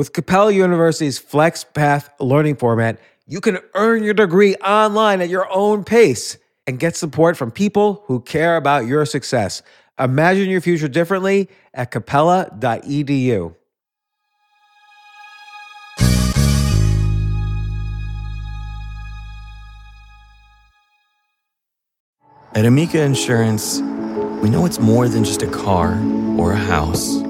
With Capella University's FlexPath learning format, you can earn your degree online at your own pace and get support from people who care about your success. Imagine your future differently at capella.edu. At Amica Insurance, we know it's more than just a car or a house.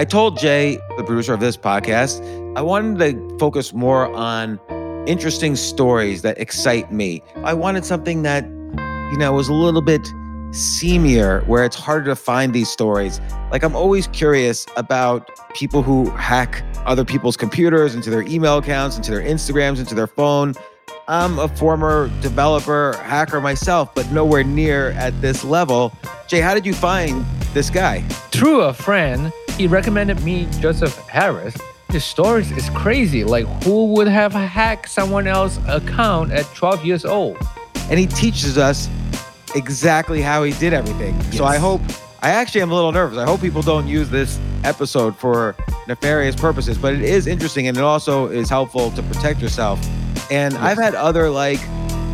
I told Jay, the producer of this podcast, I wanted to focus more on interesting stories that excite me. I wanted something that, you know, was a little bit seamier, where it's harder to find these stories. Like, I'm always curious about people who hack other people's computers, into their email accounts, into their Instagrams, into their phone. I'm a former developer, hacker myself, but nowhere near at this level. Jay, how did you find this guy? Through a friend he recommended me Joseph Harris. His stories is crazy. Like, who would have hacked someone else's account at 12 years old? And he teaches us exactly how he did everything. Yes. So I hope, I actually am a little nervous. I hope people don't use this episode for nefarious purposes, but it is interesting and it also is helpful to protect yourself. And yes. I've had other like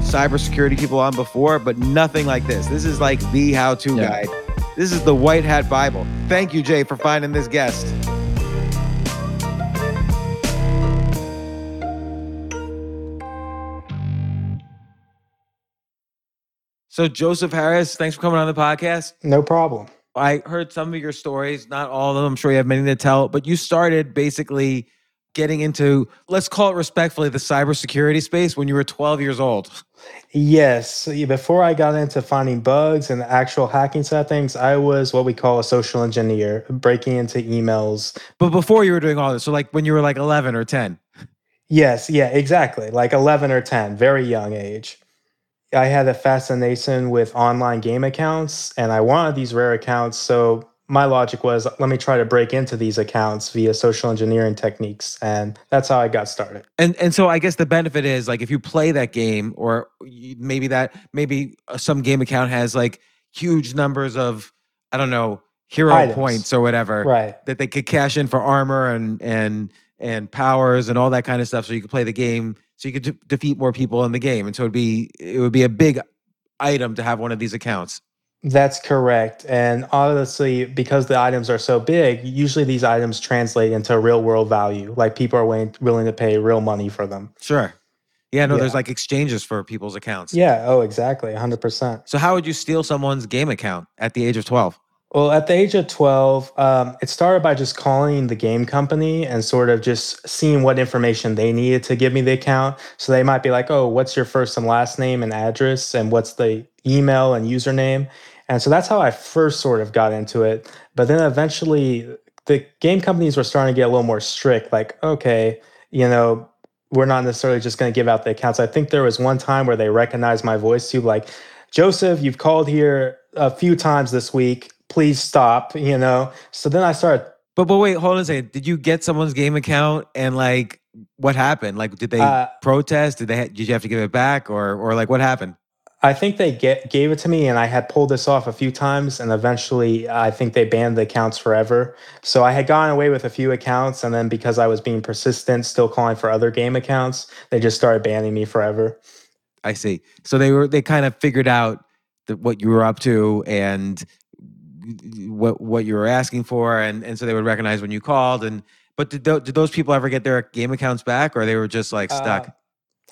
cybersecurity people on before, but nothing like this. This is like the how to yeah. guide this is the White Hat Bible. Thank you, Jay, for finding this guest. So, Joseph Harris, thanks for coming on the podcast. No problem. I heard some of your stories, not all of them. I'm sure you have many to tell, but you started basically getting into, let's call it respectfully, the cybersecurity space when you were 12 years old. Yes. Before I got into finding bugs and the actual hacking side of things, I was what we call a social engineer, breaking into emails. But before you were doing all this, so like when you were like 11 or 10? Yes. Yeah, exactly. Like 11 or 10, very young age. I had a fascination with online game accounts and I wanted these rare accounts. So my logic was let me try to break into these accounts via social engineering techniques and that's how i got started. And and so i guess the benefit is like if you play that game or maybe that maybe uh, some game account has like huge numbers of i don't know hero Items. points or whatever right. that they could cash in for armor and and and powers and all that kind of stuff so you could play the game so you could de- defeat more people in the game. And so it'd be it would be a big item to have one of these accounts that's correct. And honestly, because the items are so big, usually these items translate into real world value. Like people are willing, willing to pay real money for them. Sure. Yeah, no, yeah. there's like exchanges for people's accounts. Yeah. Oh, exactly. 100%. So, how would you steal someone's game account at the age of 12? Well, at the age of 12, um, it started by just calling the game company and sort of just seeing what information they needed to give me the account. So they might be like, oh, what's your first and last name and address? And what's the email and username? And so that's how I first sort of got into it. But then eventually the game companies were starting to get a little more strict like, okay, you know, we're not necessarily just going to give out the accounts. I think there was one time where they recognized my voice too, like, Joseph, you've called here a few times this week. Please stop, you know? So then I started. But, but wait, hold on a second. Did you get someone's game account and like what happened? Like, did they uh, protest? Did they, did you have to give it back or, or like what happened? I think they get, gave it to me, and I had pulled this off a few times, and eventually, I think they banned the accounts forever. So I had gone away with a few accounts, and then because I was being persistent, still calling for other game accounts, they just started banning me forever. I see. So they were they kind of figured out that what you were up to and what what you were asking for, and and so they would recognize when you called. And but did th- did those people ever get their game accounts back, or they were just like stuck? Uh,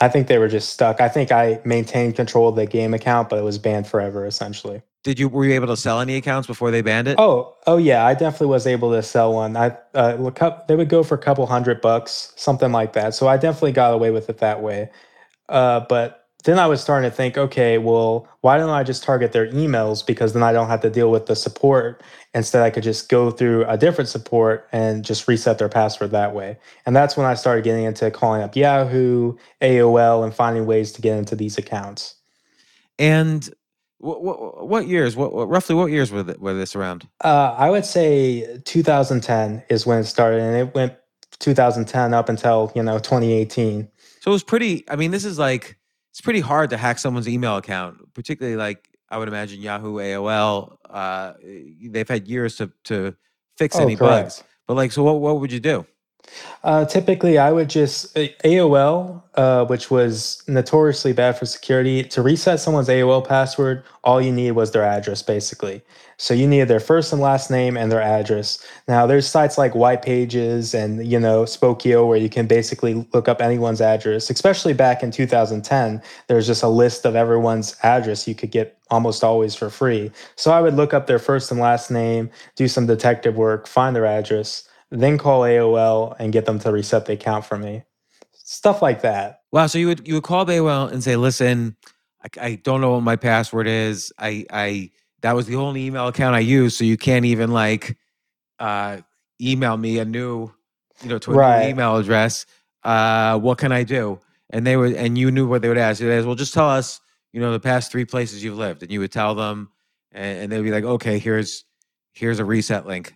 I think they were just stuck. I think I maintained control of the game account, but it was banned forever essentially. Did you were you able to sell any accounts before they banned it? Oh, oh yeah, I definitely was able to sell one. I uh, look up, they would go for a couple hundred bucks, something like that. So I definitely got away with it that way. Uh, but then I was starting to think, okay, well, why don't I just target their emails because then I don't have to deal with the support. Instead, I could just go through a different support and just reset their password that way. And that's when I started getting into calling up Yahoo, AOL, and finding ways to get into these accounts. And what, what, what years? What, what, roughly what years were, the, were this around? Uh, I would say 2010 is when it started, and it went 2010 up until you know 2018. So it was pretty. I mean, this is like it's pretty hard to hack someone's email account, particularly like I would imagine Yahoo, AOL. Uh, they've had years to to fix Oh, any correct. bugs. But like, so what what would you do? Uh, typically, I would just uh, AOL, uh, which was notoriously bad for security. To reset someone's AOL password, all you need was their address, basically. So you needed their first and last name and their address. Now, there's sites like White Pages and you know Spokeo where you can basically look up anyone's address. Especially back in 2010, there's just a list of everyone's address you could get almost always for free. So I would look up their first and last name, do some detective work, find their address then call AOL and get them to reset the account for me. Stuff like that. Wow. So you would you would call AOL and say, listen, I, I don't know what my password is. I I that was the only email account I used, so you can't even like uh email me a new, you know, to a Right. new email address. Uh what can I do? And they would and you knew what they would ask. They would ask, well, just tell us, you know, the past three places you've lived. And you would tell them and, and they'd be like, okay, here's here's a reset link.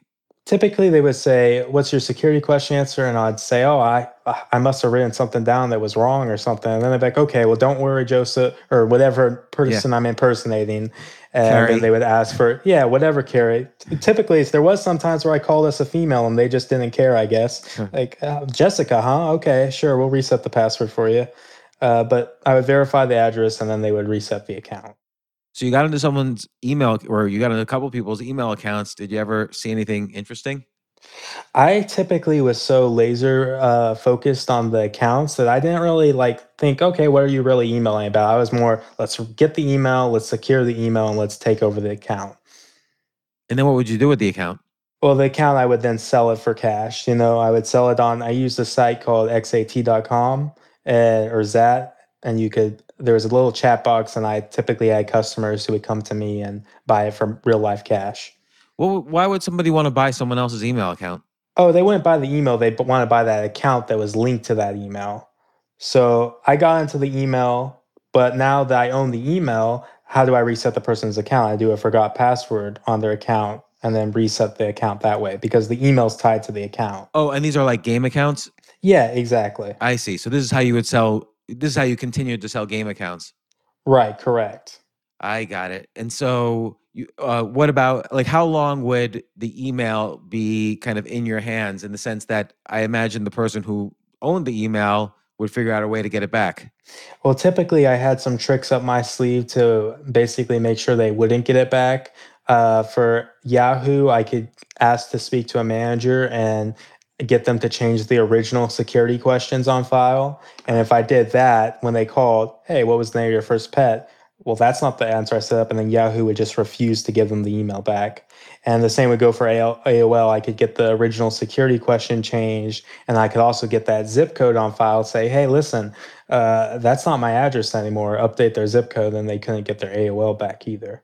Typically, they would say, "What's your security question answer?" And I'd say, "Oh, I I must have written something down that was wrong or something." And then they'd be like, "Okay, well, don't worry, Joseph, or whatever person I'm impersonating." And Carrie. then they would ask for, yeah, whatever, Carrie. Typically, there was some times where I called us a female and they just didn't care, I guess. Huh. Like, uh, Jessica, huh? Okay, sure, we'll reset the password for you. Uh, but I would verify the address and then they would reset the account. So you got into someone's email or you got into a couple people's email accounts. Did you ever see anything interesting? I typically was so laser uh, focused on the accounts that I didn't really like think, okay, what are you really emailing about? I was more, let's get the email, let's secure the email, and let's take over the account. And then what would you do with the account? Well, the account I would then sell it for cash. You know, I would sell it on. I used a site called xat.com uh, or Zat, and you could. There was a little chat box, and I typically had customers who would come to me and buy it for real life cash. Well, why would somebody want to buy someone else's email account? Oh, they wouldn't buy the email. They want to buy that account that was linked to that email. So I got into the email, but now that I own the email, how do I reset the person's account? I do a forgot password on their account and then reset the account that way because the email's tied to the account. Oh, and these are like game accounts. Yeah, exactly. I see. So this is how you would sell. This is how you continue to sell game accounts. Right, correct. I got it. And so, you, uh, what about like how long would the email be kind of in your hands in the sense that I imagine the person who owned the email would figure out a way to get it back? Well, typically I had some tricks up my sleeve to basically make sure they wouldn't get it back. Uh, for Yahoo, I could ask to speak to a manager and get them to change the original security questions on file. And if I did that when they called, hey, what was the name of your first pet? Well, that's not the answer I set up. And then Yahoo would just refuse to give them the email back. And the same would go for AOL. I could get the original security question changed. And I could also get that zip code on file, say, hey, listen, uh, that's not my address anymore. Update their zip code. And they couldn't get their AOL back either.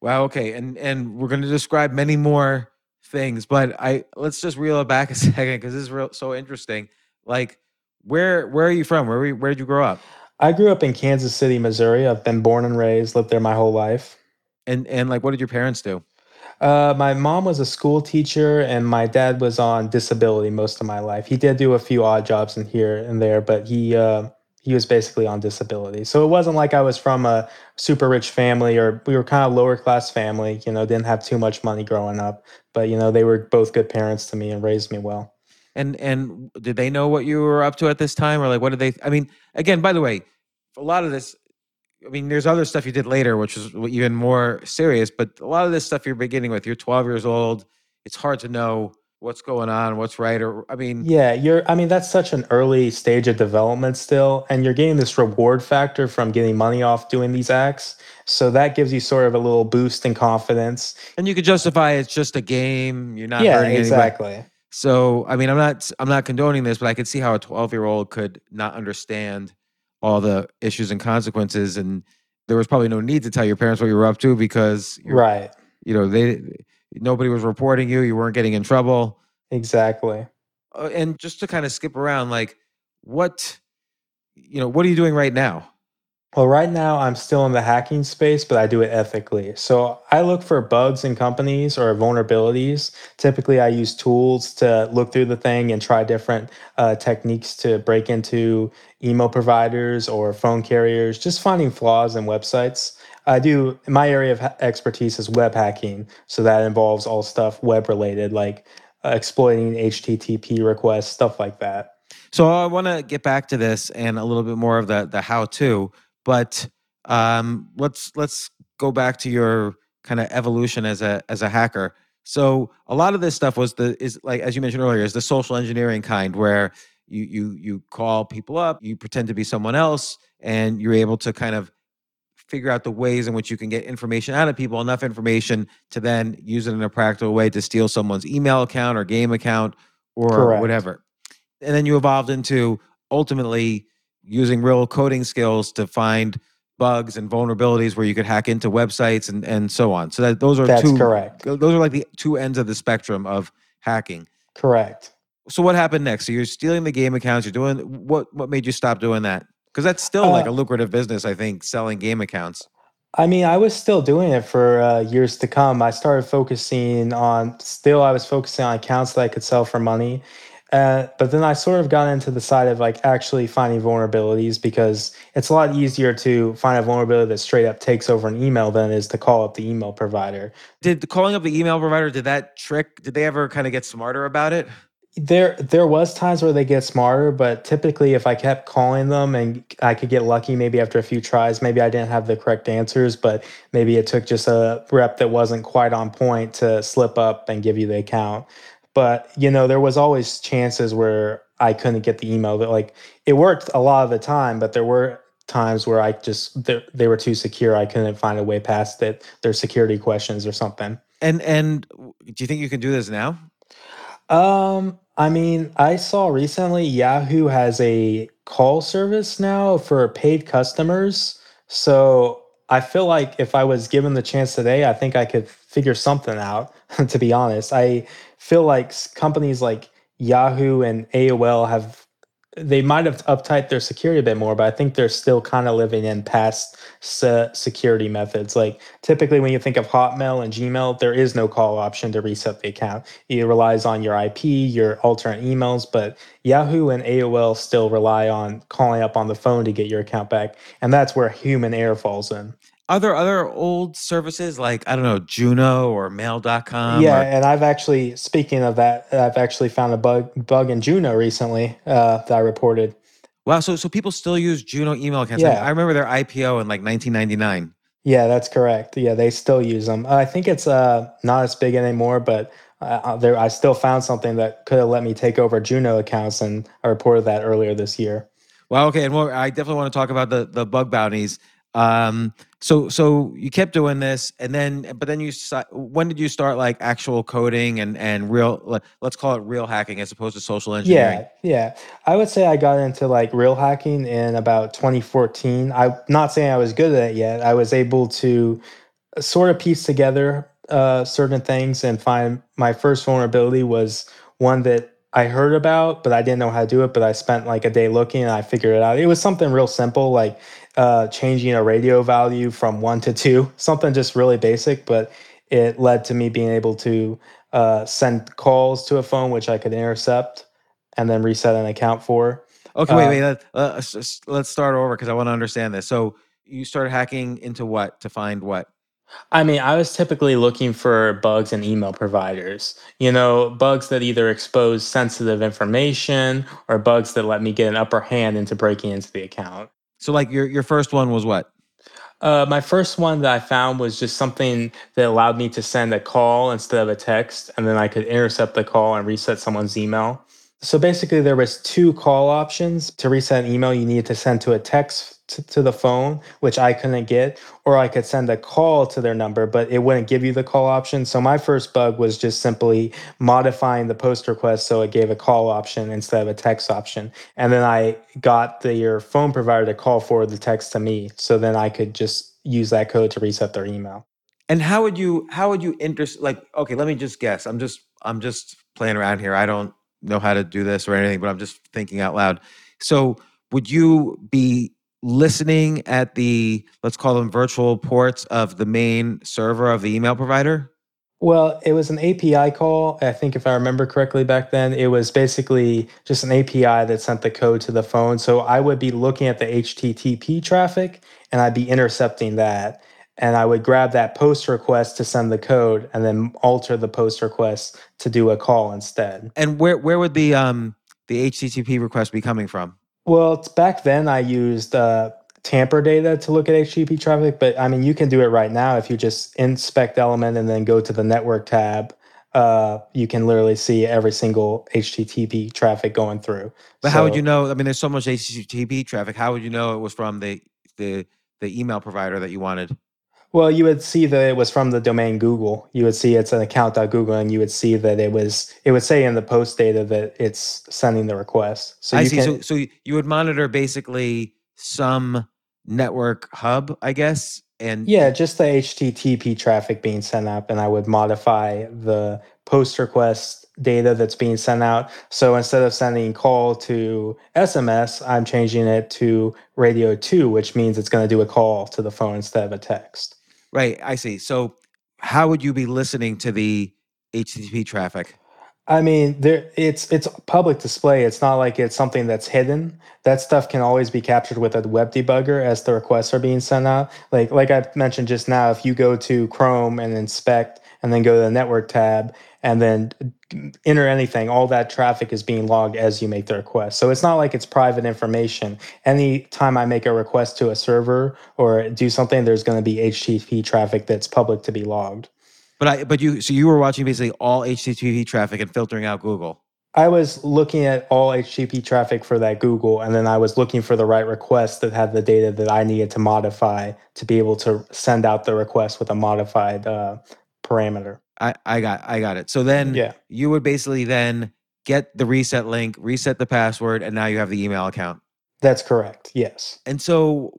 Wow. Okay. And and we're going to describe many more things, but I let's just reel it back a second because this is real, so interesting. Like, where where are you from? Where were you- where did you grow up? I grew up in Kansas City, Missouri. I've been born and raised, lived there my whole life. And and like, what did your parents do? Uh, my mom was a school teacher, and my dad was on disability most of my life. He did do a few odd jobs in here and there, but he uh, he was basically on disability. So it wasn't like I was from a super rich family, or we were kind of lower class family. You know, didn't have too much money growing up, but you know they were both good parents to me and raised me well. And and did they know what you were up to at this time, or like what did they? I mean, again, by the way, a lot of this. I mean, there's other stuff you did later, which is even more serious. But a lot of this stuff you're beginning with, you're 12 years old. It's hard to know what's going on, what's right, or I mean, Yeah, you're. I mean, that's such an early stage of development still, and you're getting this reward factor from getting money off doing these acts. So that gives you sort of a little boost in confidence. and you could justify it's just a game. You're not yeah, anybody. exactly. So, I mean, I'm not I'm not condoning this, but I could see how a 12 year old could not understand all the issues and consequences and there was probably no need to tell your parents what you were up to because you're- Right. you know they nobody was reporting you you weren't getting in trouble Exactly. uh, and just to kind of skip around like what you know what are you doing right now Well, right now I'm still in the hacking space, but I do it ethically. So I look for bugs in companies or vulnerabilities. Typically, I use tools to look through the thing and try different uh, techniques to break into email providers or phone carriers, just finding flaws in websites. I do, my area of expertise is web hacking. So that involves all stuff web related, like uh, exploiting HTTP requests, stuff like that. so i want to get back to this and a little bit more of the the how to but um let's let's go back to your kind of evolution as a as a hacker so a lot of this stuff was the is like as you mentioned earlier is the social engineering kind where you you you call people up you pretend to be someone else and you're able to kind of figure out the ways in which you can get information out of people enough information to then use it in a practical way to steal someone's email account or game account or Correct. whatever and then you evolved into ultimately using real coding skills to find bugs and vulnerabilities where you could hack into websites and, and so on. So that those are That's two correct. those are like the two ends of the spectrum of hacking. Correct. So what happened next? So you're stealing the game accounts. You're doing what? What made you stop doing that? Because that's still like Uh, a lucrative business, I think, selling game accounts. I mean, I was still doing it for uh, years to come. I started focusing on, still, I was focusing on accounts that I could sell for money. Uh, but then I sort of got into the side of like actually finding vulnerabilities because it's a lot easier to find a vulnerability that straight up takes over an email than it is to call up the email provider. Did calling up the email provider? Did that trick? Did they ever kind of get smarter about it? There, there was times where they get smarter, but typically, if I kept calling them and I could get lucky, maybe after a few tries, maybe I didn't have the correct answers, but maybe it took just a rep that wasn't quite on point to slip up and give you the account. But you know, there was always chances where I couldn't get the email. That like it worked a lot of the time, but there were times where I just they, they were too secure. I couldn't find a way past it. Their security questions or something. And and do you think you can do this now? Um, I mean, I saw recently Yahoo has a call service now for paid customers. So I feel like if I was given the chance today, I think I could figure something out, to be honest. I feel like companies like Yahoo and AOL have they might have uptight their security a bit more, but I think they're still kind of living in past se- security methods. Like typically, when you think of Hotmail and Gmail, there is no call option to reset the account. It relies on your IP, your alternate emails, but Yahoo and AOL still rely on calling up on the phone to get your account back, and that's where human error falls in. Are there other old services like I don't know Juno or Mail.com? yeah, or- and I've actually, speaking of that, I've actually found a bug bug in Juno recently uh, that I reported. wow. So so people still use Juno email accounts. I Yeah. I remember their IPO in like 1999. Yeah, that's correct. Yeah, they still use them. I think it's uh, not as big anymore, but uh, there I still found something that could have let me take over Juno accounts, and I reported that earlier this year. Well, okay, and well, I definitely want to talk about the the bug bounties. Um, so so you kept doing this, and then but then you when did you start like actual coding and and real like, let's call it real hacking as opposed to social engineering? Yeah, yeah. I would say I got into like real hacking in about 2014. I'm not saying I was good at it yet. I was able to sort of piece together uh, certain things and find my first vulnerability was one that I heard about, but I didn't know how to do it. But I spent like a day looking and I figured it out. It was something real simple, like uh, changing a radio value from one to two, something just really basic, but it led to me being able to uh, send calls to a phone, which I could intercept and then reset an account for. Okay, wait, Uh, wait. Let, uh, s- s- let's start over because I want to understand this. So you started hacking into what to find what? I mean, I was typically looking for bugs in email providers. You know, bugs that either expose sensitive information or bugs that let me get an upper hand into breaking into the account. So like your your first one was what? Uh, my first one that I found was just something that allowed me to send a call instead of a text, and then I could intercept the call and reset someone's email. So basically, there was two call options to reset an email. You needed to send to a text to, to the phone, which I couldn't get, or I could send a call to their number, but it wouldn't give you the call option. So my first bug was just simply modifying the post request so it gave a call option instead of a text option. And then I got the, your phone provider to call forward the text to me, so then I could just use that code to reset their email. And how would you how would you interest like okay, let me just guess. I'm just I'm just playing around here. I don't know how to do this or anything, but I'm just thinking out loud. So, would you be listening at the let's call them virtual ports of the main server of the email provider? Well, it was an API call. I think if I remember correctly back then, it was basically just an API that sent the code to the phone. So I would be looking at the HTTP traffic and I'd be intercepting that. And I would grab that post request to send the code and then alter the post request to do a call instead. And where where would the um the HTTP request be coming from? Well, it's back then I used uh, tamper data to look at HTTP traffic, but I mean, you can do it right now if you just inspect element and then go to the network tab. Uh, you can literally see every single HTTP traffic going through. But so, how would you know? I mean, there's so much HTTP traffic. How would you know it was from the the the email provider that you wanted? Well, you would see that it was from the domain Google. You would see it's an account.google, and you would see that it was. It would say in the post data that it's sending the request. So I see. Can, so, so you would monitor basically some network hub, I guess, and yeah, just the HTTP traffic being sent up, and I would modify the post request data that's being sent out. So instead of sending call to SMS, I'm changing it to radio 2, which means it's going to do a call to the phone instead of a text. Right, I see. So how would you be listening to the HTTP traffic? I mean, there it's it's public display. It's not like it's something that's hidden. That stuff can always be captured with a web debugger as the requests are being sent out. Like like I mentioned just now, if you go to Chrome and inspect and then go to the network tab and then enter anything, all that traffic is being logged as you make the request. So it's not like it's private information. Anytime I make a request to a server or do something, there's going to be HTTP traffic that's public to be logged. But I, but you, so you were watching basically all HTTP traffic and filtering out Google. I was looking at all HTTP traffic for that Google, and then I was looking for the right request that had the data that I needed to modify to be able to send out the request with a modified uh, parameter. I, I got I got it. So then yeah. you would basically then get the reset link, reset the password, and now you have the email account. That's correct. Yes. And so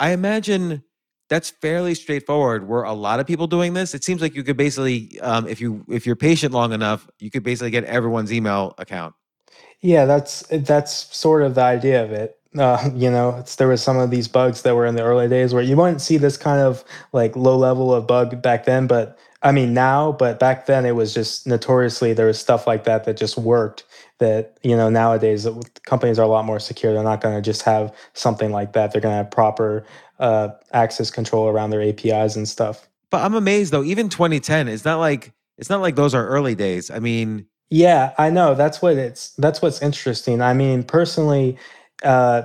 I imagine that's fairly straightforward. Were a lot of people doing this? It seems like you could basically, um, if you if you're patient long enough, you could basically get everyone's email account. Yeah, that's that's sort of the idea of it. Uh, you know, there was some of these bugs that were in the early days where you wouldn't see this kind of like low level of bug back then, but I mean now, but back then it was just notoriously there was stuff like that that just worked. That you know nowadays companies are a lot more secure. They're not going to just have something like that. They're going to have proper uh, access control around their APIs and stuff. But I'm amazed though. Even 2010, it's not like it's not like those are early days. I mean, yeah, I know. That's what it's. That's what's interesting. I mean, personally, uh,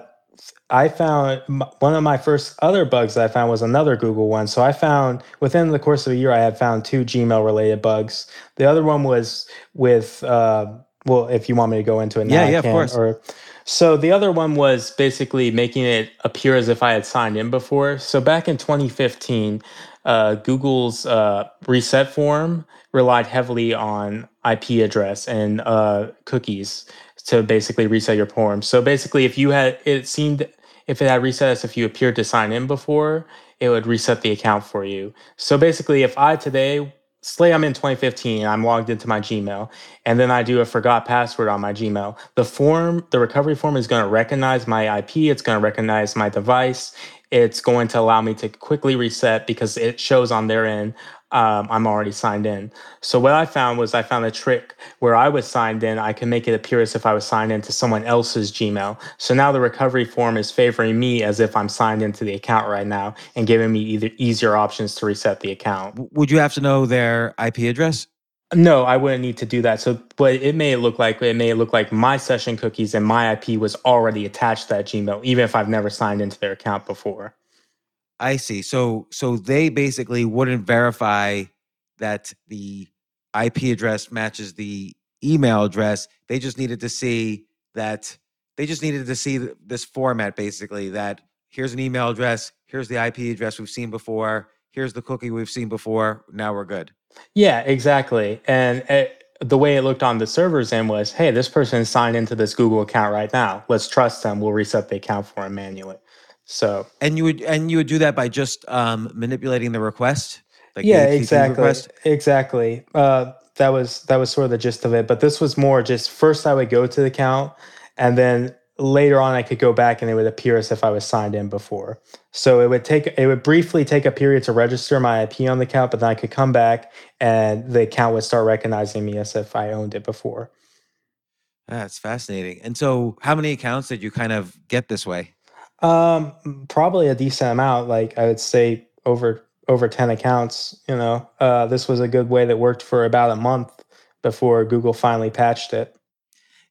I found one of my first other bugs that I found was another Google one. So I found within the course of a year, I had found two Gmail related bugs. The other one was with, uh, well, if you want me to go into it now, yeah, yeah, of course. Or so the other one was basically making it appear as if I had signed in before. So back in 2015, uh, Google's uh, reset form relied heavily on IP address and uh, cookies to basically reset your form. So basically, if you had, it seemed if it had reset as if you appeared to sign in before, it would reset the account for you. So basically, if I today say I'm in 2015, I'm logged into my Gmail, and then I do a forgot password on my Gmail. The form, the recovery form is going to recognize my IP, it's going to recognize my device, it's going to allow me to quickly reset because it shows on their end um, I'm already signed in. So what I found was I found a trick where I was signed in. I can make it appear as if I was signed into someone else's Gmail. So now the recovery form is favoring me as if I'm signed into the account right now and giving me either easier options to reset the account. Would you have to know their IP address? No, I wouldn't need to do that. So, but it may look like it may look like my session cookies and my IP was already attached to that Gmail, even if I've never signed into their account before. I see. So so they basically wouldn't verify that the IP address matches the email address. They just needed to see that they just needed to see this format basically that here's an email address, here's the IP address we've seen before, here's the cookie we've seen before. Now we're good. Yeah, exactly. And it, the way it looked on the server's end was, hey, this person signed into this Google account right now. Let's trust them. We'll reset the account for him manually. So And you would and you would do that by just um, manipulating the request. Like yeah, HTTP exactly, request? exactly. Uh, that was that was sort of the gist of it. But this was more just first I would go to the account, and then later on I could go back and it would appear as if I was signed in before. So it would take it would briefly take a period to register my IP on the account, but then I could come back and the account would start recognizing me as if I owned it before. That's fascinating. And so, how many accounts did you kind of get this way? Um, probably a decent amount. Like I would say over over ten accounts. You know, uh, this was a good way that worked for about a month before Google finally patched it.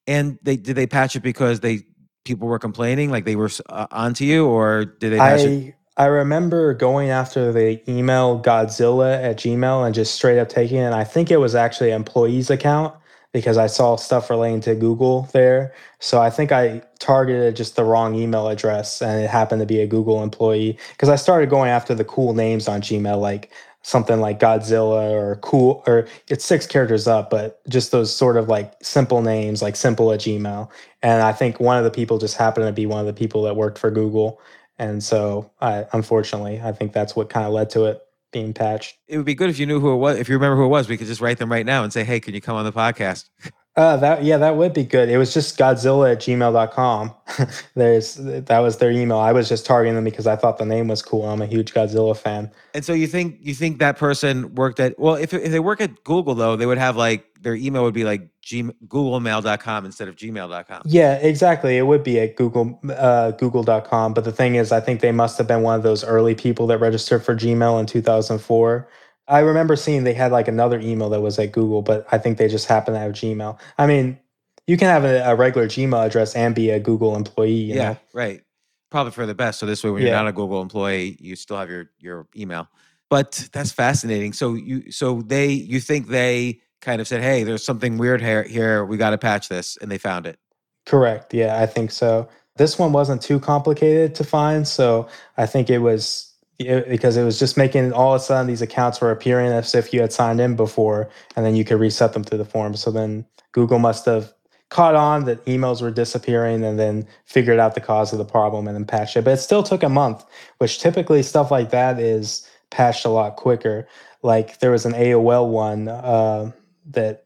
And they did they patch it because they people were complaining, like they were uh, onto you, or did they patch it? I I remember going after the email Godzilla at Gmail and just straight up taking it. And I think it was actually an employee's account because I saw stuff relating to Google there. So I think I targeted just the wrong email address and it happened to be a Google employee because I started going after the cool names on Gmail, like something like Godzilla or cool, or it's six characters up, but just those sort of like simple names, like simple at Gmail. And I think one of the people just happened to be one of the people that worked for Google. And so, I, unfortunately, I think that's what kind of led to it being patched. It would be good if you knew who it was. If you remember who it was, we could just write them right now and say, "Hey, can you come on the podcast?" Uh, that yeah, that would be good. It was just Godzilla at gmail.com. There's that was their email. I was just targeting them because I thought the name was cool. I'm a huge Godzilla fan. And so you think you think that person worked at well, if if they work at Google though, they would have like their email would be like G, googlemail.com instead of gmail.com. Yeah, exactly. It would be at Google uh, Google.com. But the thing is, I think they must have been one of those early people that registered for Gmail in 2004. I remember seeing they had like another email that was at Google, but I think they just happened to have Gmail. I mean, you can have a, a regular Gmail address and be a Google employee. You yeah, know? right. Probably for the best. So this way when you're not a Google employee, you still have your your email. But that's fascinating. So you so they you think they kind of said, "Hey, there's something weird here here. We got to patch this." And they found it. Correct. Yeah, I think so. This one wasn't too complicated to find, so I think it was it, because it was just making all of a sudden these accounts were appearing as if you had signed in before, and then you could reset them through the form. So then Google must have caught on that emails were disappearing and then figured out the cause of the problem and then patched it. But it still took a month, which typically stuff like that is patched a lot quicker. Like there was an AOL one uh, that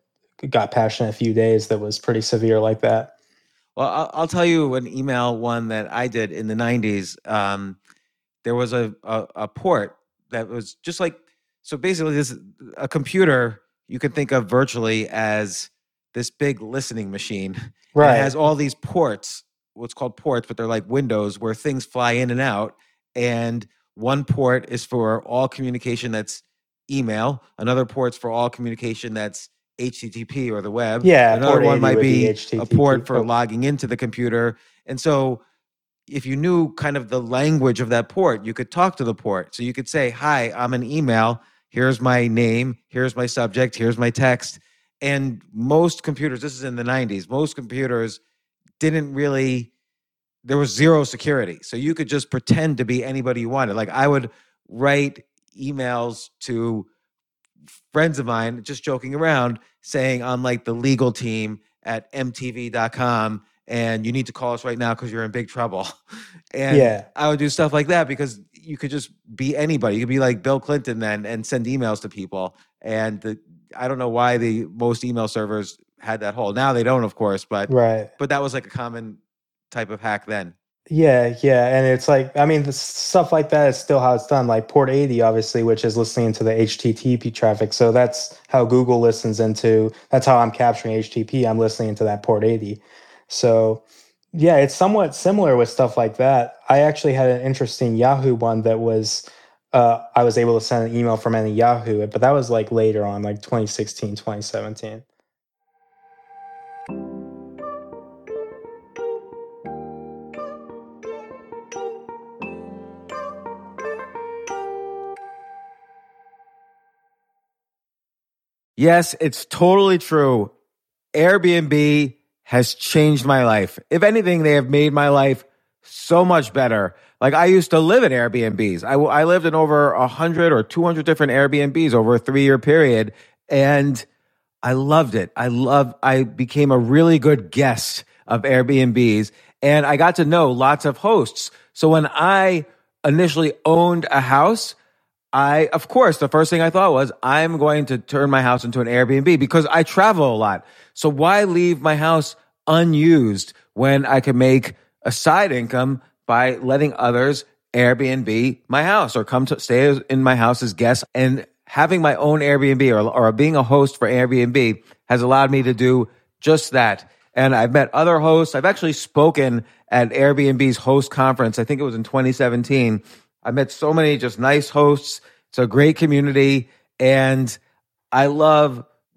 got patched in a few days that was pretty severe like that. Well, I'll, I'll tell you an email one that I did in the '90s. Um, there was a, a a port that was just like so. Basically, this a computer you can think of virtually as this big listening machine. Right. It has all these ports, what's called ports, but they're like windows where things fly in and out. And one port is for all communication that's email. Another port's for all communication that's HTTP or the web. Yeah, Another one might be a port for logging into the computer. And so if you knew kind of the language of that port, you could talk to the port. So you could say, Hi, I'm an email. Here's my name. Here's my subject. Here's my text. And most computers, this is in the 90s, most computers didn't really, there was zero security. So you could just pretend to be anybody you wanted. Like I would write emails to friends of mine, just joking around, saying I'm like the legal team at mtv.com and you need to call us right now because you're in big trouble. And Yeah. I would do stuff like that because you could just be anybody. You could be like Bill Clinton then and send emails to people. And the, I don't know why the most email servers had that hole. Now they don't, of course, but Right. but that was like a common type of hack then. Yeah, yeah, and it's like I mean, the stuff like that is still how it's done. Like port eighty, obviously, which is listening to the HTTP traffic. So that's how Google listens into. That's how I'm capturing HTTP. I'm listening to that port eighty. So yeah, it's somewhat similar with stuff like that. I actually had an interesting Yahoo one that was. Uh, I was able to send an email from any Yahoo, but that was like later on, like 2016, 2017. Yes, it's totally true. Airbnb has changed my life. If anything, they have made my life so much better. Like I used to live in Airbnbs. I, I lived in over 100 or 200 different Airbnbs over a three year period. And I loved it. I love, I became a really good guest of Airbnbs and I got to know lots of hosts. So when I initially owned a house, I, of course, the first thing I thought was, I'm going to turn my house into an Airbnb because I travel a lot. So why leave my house unused when I could make a side income by letting others Airbnb my house or come to stay in my house as guests and having my own Airbnb or, or being a host for Airbnb has allowed me to do just that. And I've met other hosts. I've actually spoken at Airbnb's host conference. I think it was in 2017. I met so many just nice hosts. It's a great community. And I love,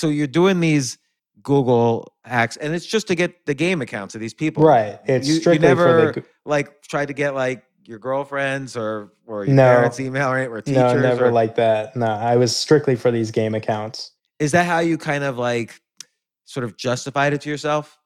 So you're doing these Google hacks, and it's just to get the game accounts of these people. Right. It's you, strictly you never for the like tried to get like your girlfriends or or your No. parents' email right or teachers. no, never or- like that. No, I was strictly for these game accounts. Is that how you kind of like sort of justified it to yourself?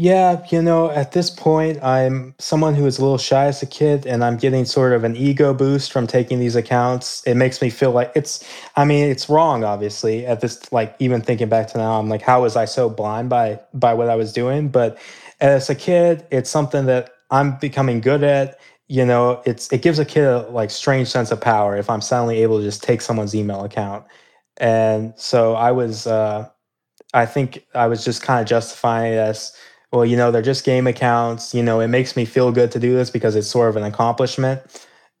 Yeah, you know, at this point, I'm someone who was a little shy as a kid, and I'm getting sort of an ego boost from taking these accounts. It makes me feel like it's, I mean, it's wrong, obviously. At this, like, even thinking back to now, I'm like, how was I so blind by by what I was doing? But as a kid, it's something that I'm becoming good at. You know, it's it gives a kid a like strange sense of power if I'm suddenly able to just take someone's email account. And so I was, uh, I think I was just kind of justifying as well, you know, they're just game accounts. You know, it makes me feel good to do this because it's sort of an accomplishment.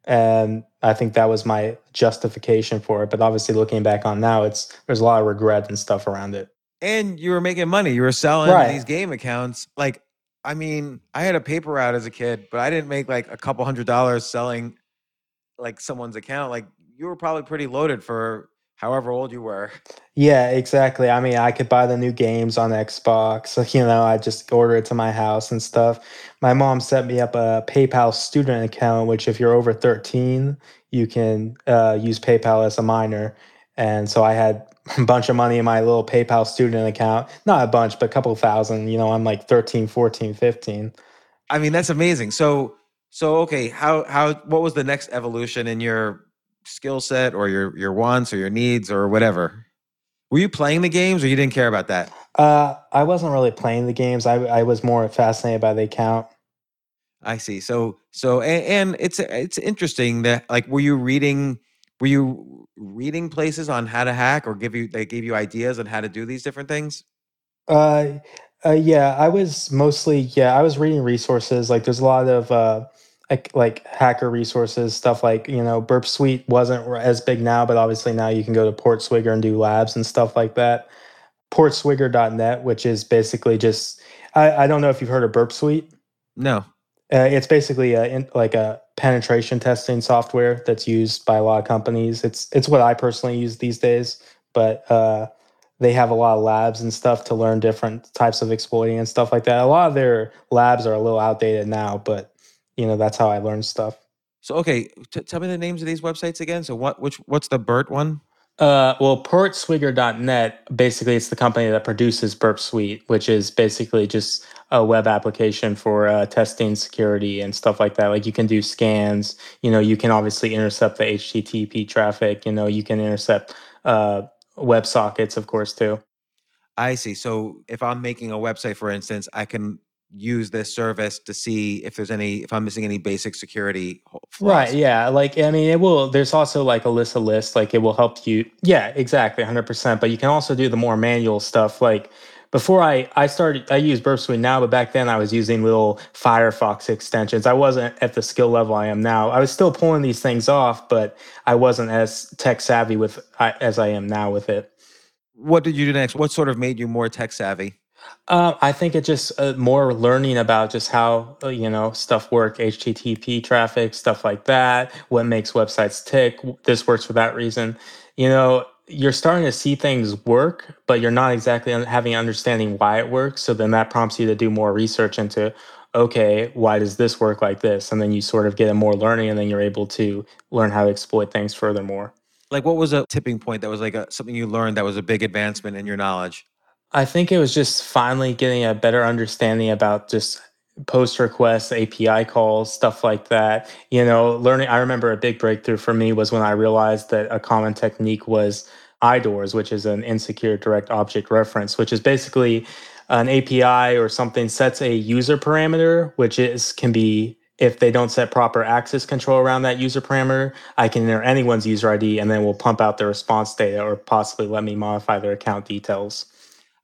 And I think that was my justification for it. But obviously, looking back on now, it's there's a lot of regret and stuff around it. And you were making money. You were selling Right. these game accounts. Like, I mean, I had a paper route as a kid, but I didn't make like a couple hundred dollars selling like someone's account. Like, you were probably pretty loaded for however old you were. Yeah, exactly. I mean, I could buy the new games on Xbox. You know, I just order it to my house and stuff. My mom set me up a PayPal student account, which if you're over 13, you can uh, use PayPal as a minor. And so I had a bunch of money in my little PayPal student account. Not a bunch, but a couple thousand. You know, I'm like 13, 14, 15. I mean, that's amazing. So, so okay, how how what was the next evolution in your skill set or your your wants or your needs or whatever? Were you playing the games or you didn't care about that? Uh, I wasn't really playing the games. I, I was more fascinated by the account. I see. So so and, and it's it's interesting that like were you reading were you reading places on how to hack or give you they gave you ideas on how to do these different things? Uh, uh, yeah, I was mostly yeah, I was reading resources. Like, there's a lot of uh, like like hacker resources, stuff like you know, Burp Suite wasn't as big now, but obviously now you can go to Portswigger and do labs and stuff like that. Portswigger.net, which is basically just I, I don't know if you've heard of Burp Suite. No. Uh, it's basically a, in, like a penetration testing software that's used by a lot of companies. It's it's what I personally use these days, but uh, they have a lot of labs and stuff to learn different types of exploiting and stuff like that. A lot of their labs are a little outdated now, but you know that's how I learned stuff. So okay, t- tell me the names of these websites again. So what which what's the BERT one? Uh, well, portswigger.net, basically, it's the company that produces Burp Suite, which is basically just a web application for uh, testing security and stuff like that. Like you can do scans, you know, you can obviously intercept the HTTP traffic, you know, you can intercept uh, web sockets, of course, too. I see. So if I'm making a website, for instance, I can use this service to see if there's any if I'm missing any basic security flaws. Right. Yeah. Like I mean, it will. There's also like a list of lists. Like it will help you. Yeah. Exactly. 100. percent But you can also do the more manual stuff. Like before I I started I use Burp Suite now, but back then I was using little Firefox extensions. I wasn't at the skill level I am now. I was still pulling these things off, but I wasn't as tech savvy with as I am now with it. What did you do next? What sort of made you more tech savvy? Uh, I think it's just uh, more learning about just how uh, you know stuff work, HTTP traffic, stuff like that. What makes websites tick? This works for that reason. You know, you're starting to see things work, but you're not exactly having understanding why it works. So then that prompts you to do more research into, okay, why does this work like this? And then you sort of get a more learning, and then you're able to learn how to exploit things furthermore. Like, what was a tipping point that was like a, something you learned that was a big advancement in your knowledge? I think it was just finally getting a better understanding about just post requests, API calls, stuff like that. You know, learning. I remember a big breakthrough for me was when I realized that a common technique was IDORS, which is an insecure direct object reference, which is basically an API or something sets a user parameter, which is can be if they don't set proper access control around that user parameter, I can enter anyone's user ID and then we'll pump out the response data or possibly let me modify their account details.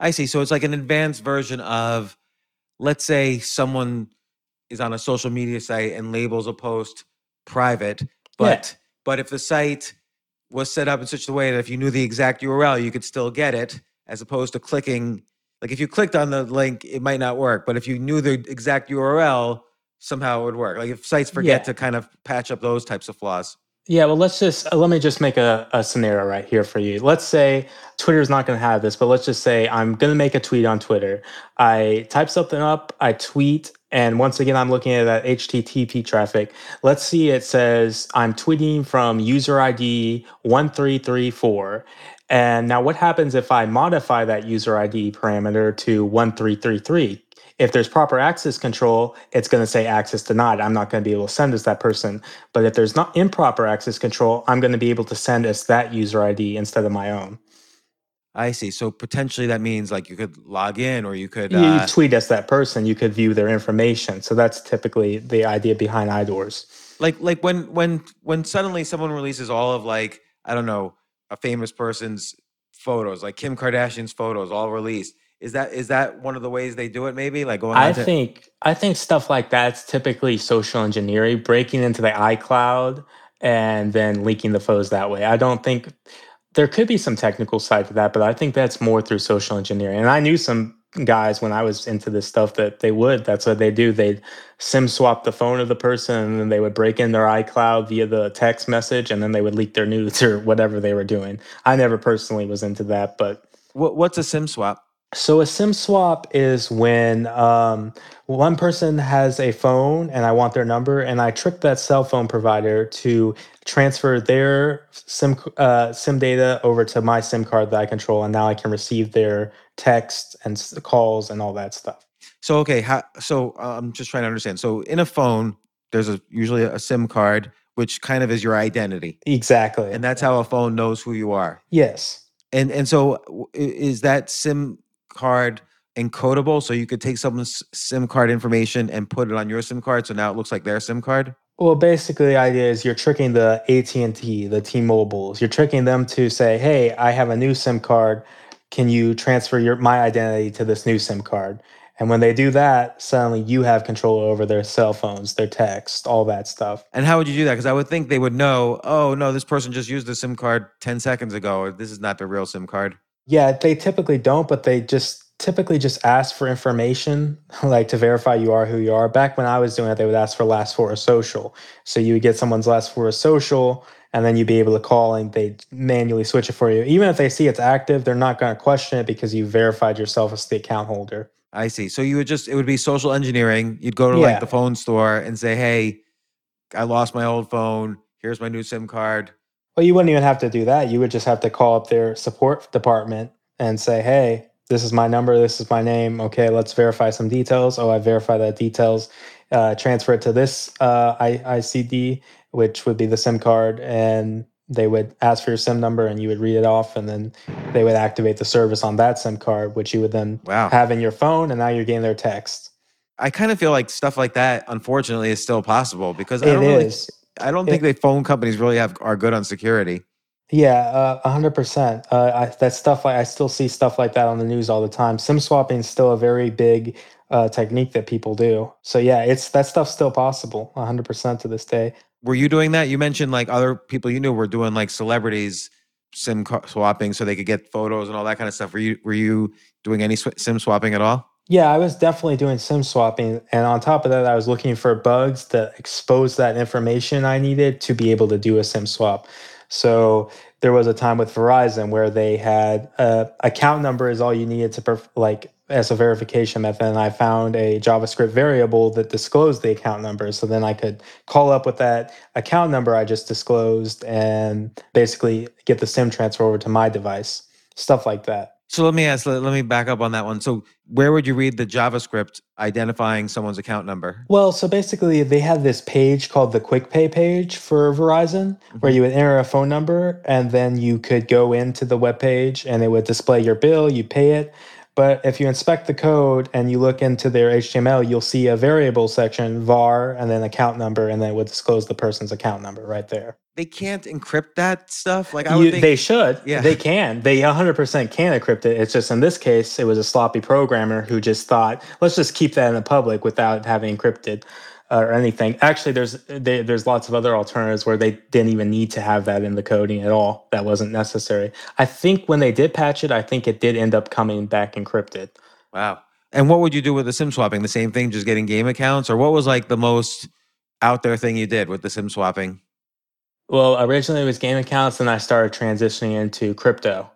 I see. So it's like an advanced version of, let's say, someone is on a social media site and labels a post private, but yeah. but if the site was set up in such a way that if you knew the exact URL, you could still get it, as opposed to clicking. Like if you clicked on the link, it might not work, but if you knew the exact URL, somehow it would work. Like if sites forget yeah. to kind of patch up those types of flaws. Yeah, well, let's just uh, let me just make a, a scenario right here for you. Let's say Twitter is not going to have this, but let's just say I'm going to make a tweet on Twitter. I type something up, I tweet, and once again, I'm looking at that HTTP traffic. Let's see, it says I'm tweeting from user ID 1334. And now, what happens if I modify that user ID parameter to 1333? If there's proper access control, it's going to say access denied. I'm not going to be able to send us that person. But if there's not improper access control, I'm going to be able to send us that user ID instead of my own. I see. So potentially that means like you could log in or you could you, uh, tweet as that person. You could view their information. So that's typically the idea behind IDORS. Like like when when when suddenly someone releases all of like I don't know a famous person's photos, like Kim Kardashian's photos, all released. Is that is that one of the ways they do it? Maybe like going. I to- think I think stuff like that's typically social engineering, breaking into the iCloud and then leaking the photos that way. I don't think there could be some technical side to that, but I think that's more through social engineering. And I knew some guys when I was into this stuff that they would. That's what they do. They'd SIM swap the phone of the person and then they would break in their iCloud via the text message and then they would leak their nudes or whatever they were doing. I never personally was into that, but What, what's a SIM swap? So a SIM swap is when um, one person has a phone and I want their number, and I trick that cell phone provider to transfer their SIM uh, SIM data over to my SIM card that I control, and now I can receive their texts and calls and all that stuff. So okay, how, so uh, I'm just trying to understand. So in a phone, there's a usually a SIM card, which kind of is your identity, Exactly. and that's how a phone knows who you are. yes. And and so is that SIM card encodable? So you could take someone's SIM card information and put it on your SIM card, so now it looks like their SIM card. Well, basically, the idea is you're tricking the AT and T, the T-Mobiles. You're tricking them to say, "Hey, I have a new SIM card. Can you transfer your my identity to this new SIM card?" And when they do that, suddenly you have control over their cell phones, their text, all that stuff. And how would you do that? Because I would think they would know. Oh no, this person just used the SIM card ten seconds ago, or this is not the real SIM card. Yeah, they typically don't, but they just typically just ask for information, like to verify you are who you are. Back when I was doing it, they would ask for last four of social. So you would get someone's last four of social, and then you'd be able to call and they manually switch it for you. Even if they see it's active, they're not going to question it because you verified yourself as the account holder. I see. So you would just it would be social engineering. You'd go to Yeah. like the phone store and say, "Hey, I lost my old phone. Here's my new SIM card." Well, you wouldn't even have to do that. You would just have to call up their support department and say, "Hey, this is my number. This is my name. Okay, let's verify some details. Oh, I verify that details. Uh, transfer it to this uh, I- ICD, which would be the SIM card, and they would ask for your SIM number, and you would read it off, and then they would activate the service on that SIM card, which you would then Wow. have in your phone, and now you're getting their text. I kind of feel like stuff like that, unfortunately, is still possible because I It don't really, is. I don't think the phone companies really have are good on security. Yeah, uh, a hundred percent. Uh, that stuff like I still see stuff like that on the news all the time. Sim swapping is still a very big uh, technique that people do. So yeah, it's that stuff's still possible, a hundred percent to this day. Were you doing that? You mentioned like other people you knew were doing like celebrities SIM swapping so they could get photos and all that kind of stuff. Were you were you doing any sw- SIM swapping at all? Yeah, I was definitely doing sim swapping, and on top of that, I was looking for bugs that expose that information I needed to be able to do a sim swap. So there was a time with Verizon where they had a account number is all you needed to perf- like as a verification method, and I found a JavaScript variable that disclosed the account number. So then I could call up with that account number I just disclosed and basically get the SIM transfer over to my device. Stuff like that. So let me ask. Let, let me back up on that one. So where would you read the JavaScript identifying someone's account number? Well, so basically, they had this page called the Quick Pay page for Verizon, where mm-hmm. you would enter a phone number and then you could go into the web page and it would display your bill, you pay it. But if you inspect the code and you look into their HTML, you'll see a variable section, var, and then account number, and then it would disclose the person's account number right there. They can't encrypt that stuff. Like I would You- think. they should. Yeah. They can. They 100% can encrypt it. It's just in this case, it was a sloppy programmer who just thought, let's just keep that in the public without having encrypted uh, or anything. Actually, there's they, there's lots of other alternatives where they didn't even need to have that in the coding at all. That wasn't necessary. I think when they did patch it, I think it did end up coming back encrypted. wow. And what would you do with the SIM swapping? The same thing, just getting game accounts, or what was like the most out there thing you did with the SIM swapping? Well, originally it was game accounts, and I started transitioning into crypto,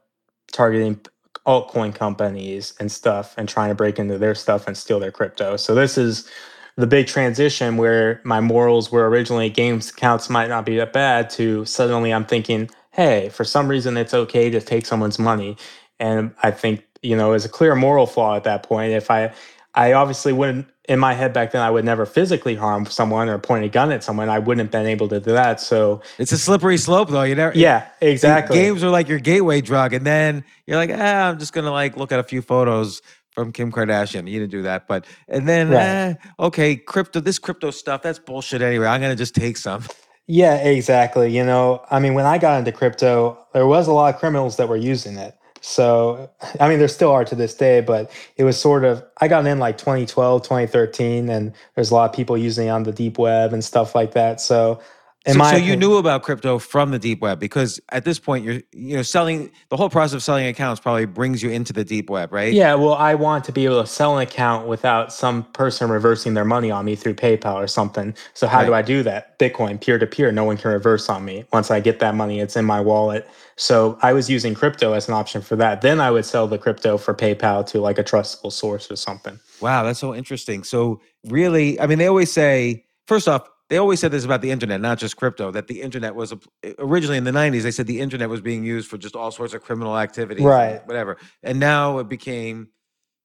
targeting altcoin companies and stuff, and trying to break into their stuff and steal their crypto. So this is the big transition where my morals were originally games accounts might not be that bad to suddenly I'm thinking, hey, for some reason it's okay to take someone's money. And I think, you know, it's a clear moral flaw at that point. If I I obviously wouldn't in my head back then I would never physically harm someone or point a gun at someone. I wouldn't have been able to do that. So It's a slippery slope, though. You never. yeah, exactly. Games are like your gateway drug, and then you're like, ah, I'm just gonna like look at a few photos from Kim Kardashian. He didn't do that, but and then Right. eh, okay, crypto. This crypto stuff, that's bullshit anyway. I'm gonna just take some. Yeah, exactly. You know, I mean, when I got into crypto, there was a lot of criminals that were using it. So, I mean, there still are to this day, but it was sort of, I got in like 2012, 2013, and there's a lot of people using it on the deep web and stuff like that. So, so, my so you knew about crypto from the deep web because at this point you're you know selling the whole process of selling accounts probably brings you into the deep web, right? Yeah, well, I want to be able to sell an account without some person reversing their money on me through PayPal or something. So how do I do that? Bitcoin, peer to peer, no one can reverse on me. Once I get that money, it's in my wallet. So I was using crypto as an option for that. Then I would sell the crypto for PayPal to like a trustable source or something. Wow, that's so interesting. So really, I mean, they always say first off, they always said this about the internet, not just crypto. That the internet was a, originally in the '90s. They said the internet was being used for just all sorts of criminal activities, Right. Whatever, and now it became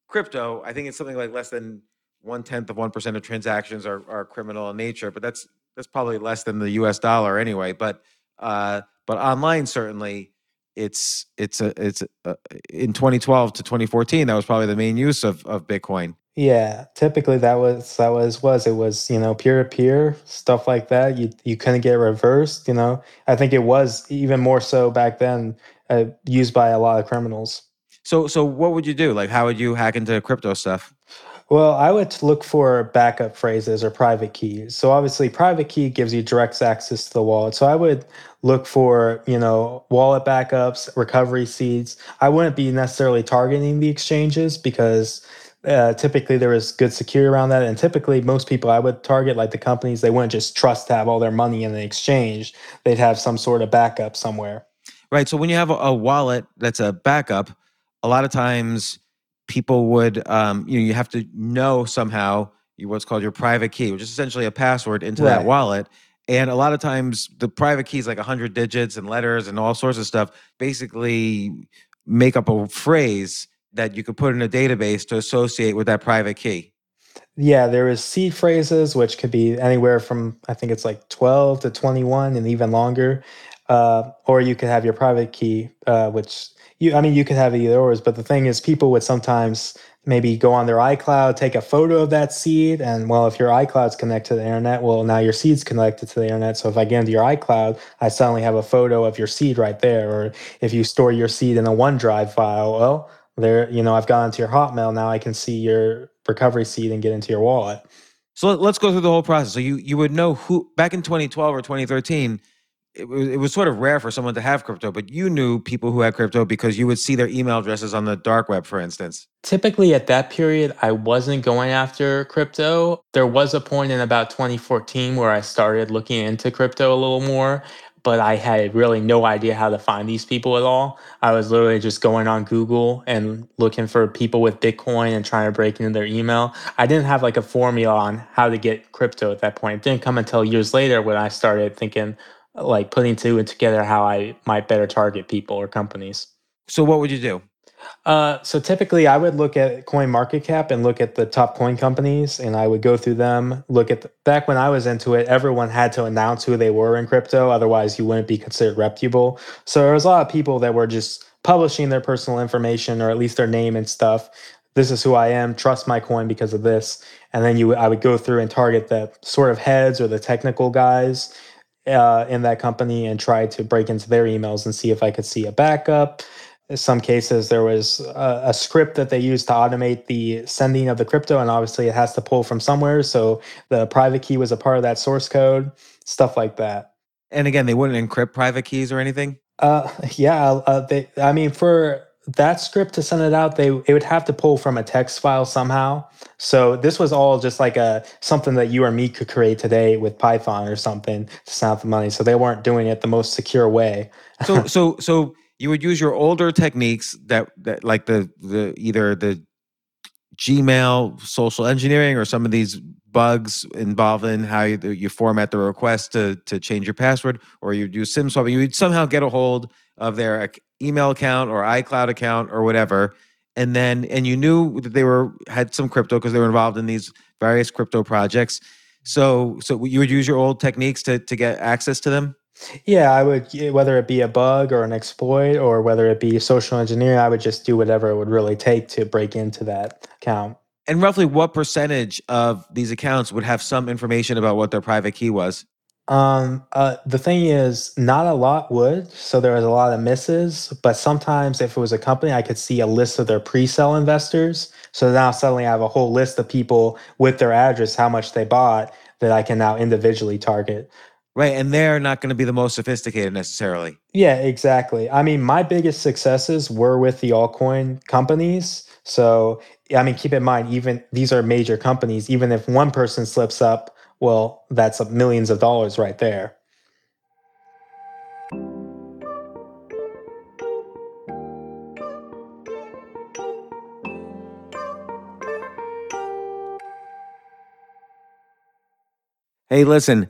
crypto. I think it's something like less than one tenth of one percent of transactions are, are criminal in nature, but that's that's probably less than the U.S. dollar anyway. But uh, but online certainly it's it's a it's a, in 2012 to 2014 that was probably the main use of of Bitcoin. Yeah, typically that was that was was it was you know peer to peer stuff like that. You you couldn't get reversed. You know, I think it was even more so back then, uh, used by a lot of criminals. So so what would you do? Like how would you hack into crypto stuff? Well, I would look for backup phrases or private keys. So obviously, private key gives you direct access to the wallet. So I would look for you know wallet backups, recovery seeds. I wouldn't be necessarily targeting the exchanges because uh, typically there is good security around that, and typically most people I would target, like the companies, they wouldn't just trust to have all their money in an exchange. They'd have some sort of backup somewhere. Right. So when you have a, a wallet that's a backup, a lot of times people would um, you know you have to know somehow what's called your private key, which is essentially a password into that wallet. And a lot of times the private key is like 100 digits and letters and all sorts of stuff. Basically make up a phrase that you could put in a database to associate with that private key. Yeah, there is seed phrases, which could be anywhere from I think it's like twelve to twenty-one, and even longer. Uh, or you could have your private key, uh, which you I mean you could have either or. But the thing is, people would sometimes maybe go on their iCloud, take a photo of that seed, and well, if your iCloud's connected to the internet, well, now your seed's connected to the internet. So if I get into your iCloud, I suddenly have a photo of your seed right there. Or if you store your seed in a OneDrive file, well, there, you know, I've gone into your Hotmail now. I can see your recovery seed and get into your wallet. So let- let's go through the whole process. So you you would know who back in 2012 or 2013, it was, it was sort of rare for someone to have crypto, but you knew people who had crypto because you would see their email addresses on the dark web, for instance. Typically, at that period, I wasn't going after crypto. There was a point in about 2014 where I started looking into crypto a little more, but I had really no idea how to find these people at all. I was literally just going on Google and looking for people with Bitcoin and trying to break into their email. I didn't have like a formula on how to get crypto at that point. It didn't come until years later when I started thinking, like putting two and together how I might better target people or companies. So what would you do? Uh, so typically, I would look at Coin Market Cap and look at the top coin companies, and I would go through them. Look at the, back when I was into it, everyone had to announce who they were in crypto, otherwise you wouldn't be considered reputable. So there was a lot of people that were just publishing their personal information or at least their name and stuff. This is who I am. Trust my coin because of this. And then you, I would go through and target the sort of heads or the technical guys uh, in that company and try to break into their emails and see if I could see a backup. In some cases, there was a, a script that they used to automate the sending of the crypto, and obviously it has to pull from somewhere. So the private key was a part of that source code, stuff like that. And again, they wouldn't encrypt private keys or anything. Uh, yeah, uh, they. I mean, for that script to send it out, they it would have to pull from a text file somehow. So this was all just like a something that you or me could create today with Python or something to send out the money. So they weren't doing it the most secure way. So so so you would use your older techniques that that like the the either the Gmail social engineering or some of these bugs involved in how you, you format the request to to change your password or you do SIM swapping. You would somehow get a hold of their email account or iCloud account or whatever, and then and you knew that they were had some crypto because they were involved in these various crypto projects. So so you would use your old techniques to to get access to them. Yeah, I would whether it be a bug or an exploit or whether it be social engineering, I would just do whatever it would really take to break into that account. And roughly what percentage of these accounts would have some information about what their private key was? Um, uh, the thing is, not a lot would. So there was a lot of misses. But sometimes, if it was a company, I could see a list of their pre-sale investors. So now suddenly, I have a whole list of people with their address, how much they bought, that I can now individually target. Right. And they're not going to be the most sophisticated necessarily. Yeah, exactly. I mean, my biggest successes were with the altcoin companies. So, I mean, keep in mind, even these are major companies. Even if one person slips up, well, that's millions of dollars right there. Hey, listen,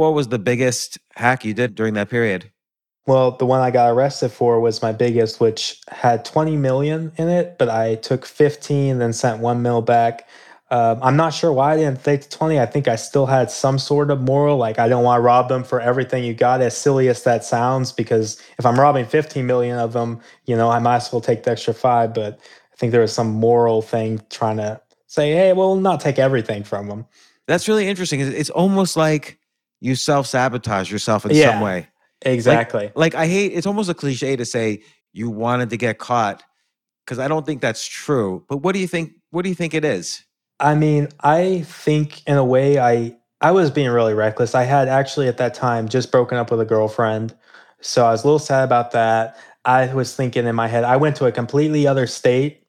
What was the biggest hack you did during that period? Well, the one I got arrested for was my biggest, which had 20 million in it, but I took 15, then sent one mil back. Um, I'm not sure why I didn't take the 20. I think I still had some sort of moral, like I don't want to rob them for everything you got, as silly as that sounds, because if I'm robbing 15 million of them, you know, I might as well take the extra five. But I think there was some moral thing trying to say, hey, well, not take everything from them. That's really interesting. It's almost like you self sabotage yourself in Yeah. some way. Exactly. Like I hate it's almost a cliche to say you wanted to get caught because I don't think that's true. But what do you think? What do you think it is? I mean, I think in a way I I was being really reckless. I had actually at that time just broken up with a girlfriend. So I was a little sad about that. I was thinking in my head, I went to a completely other state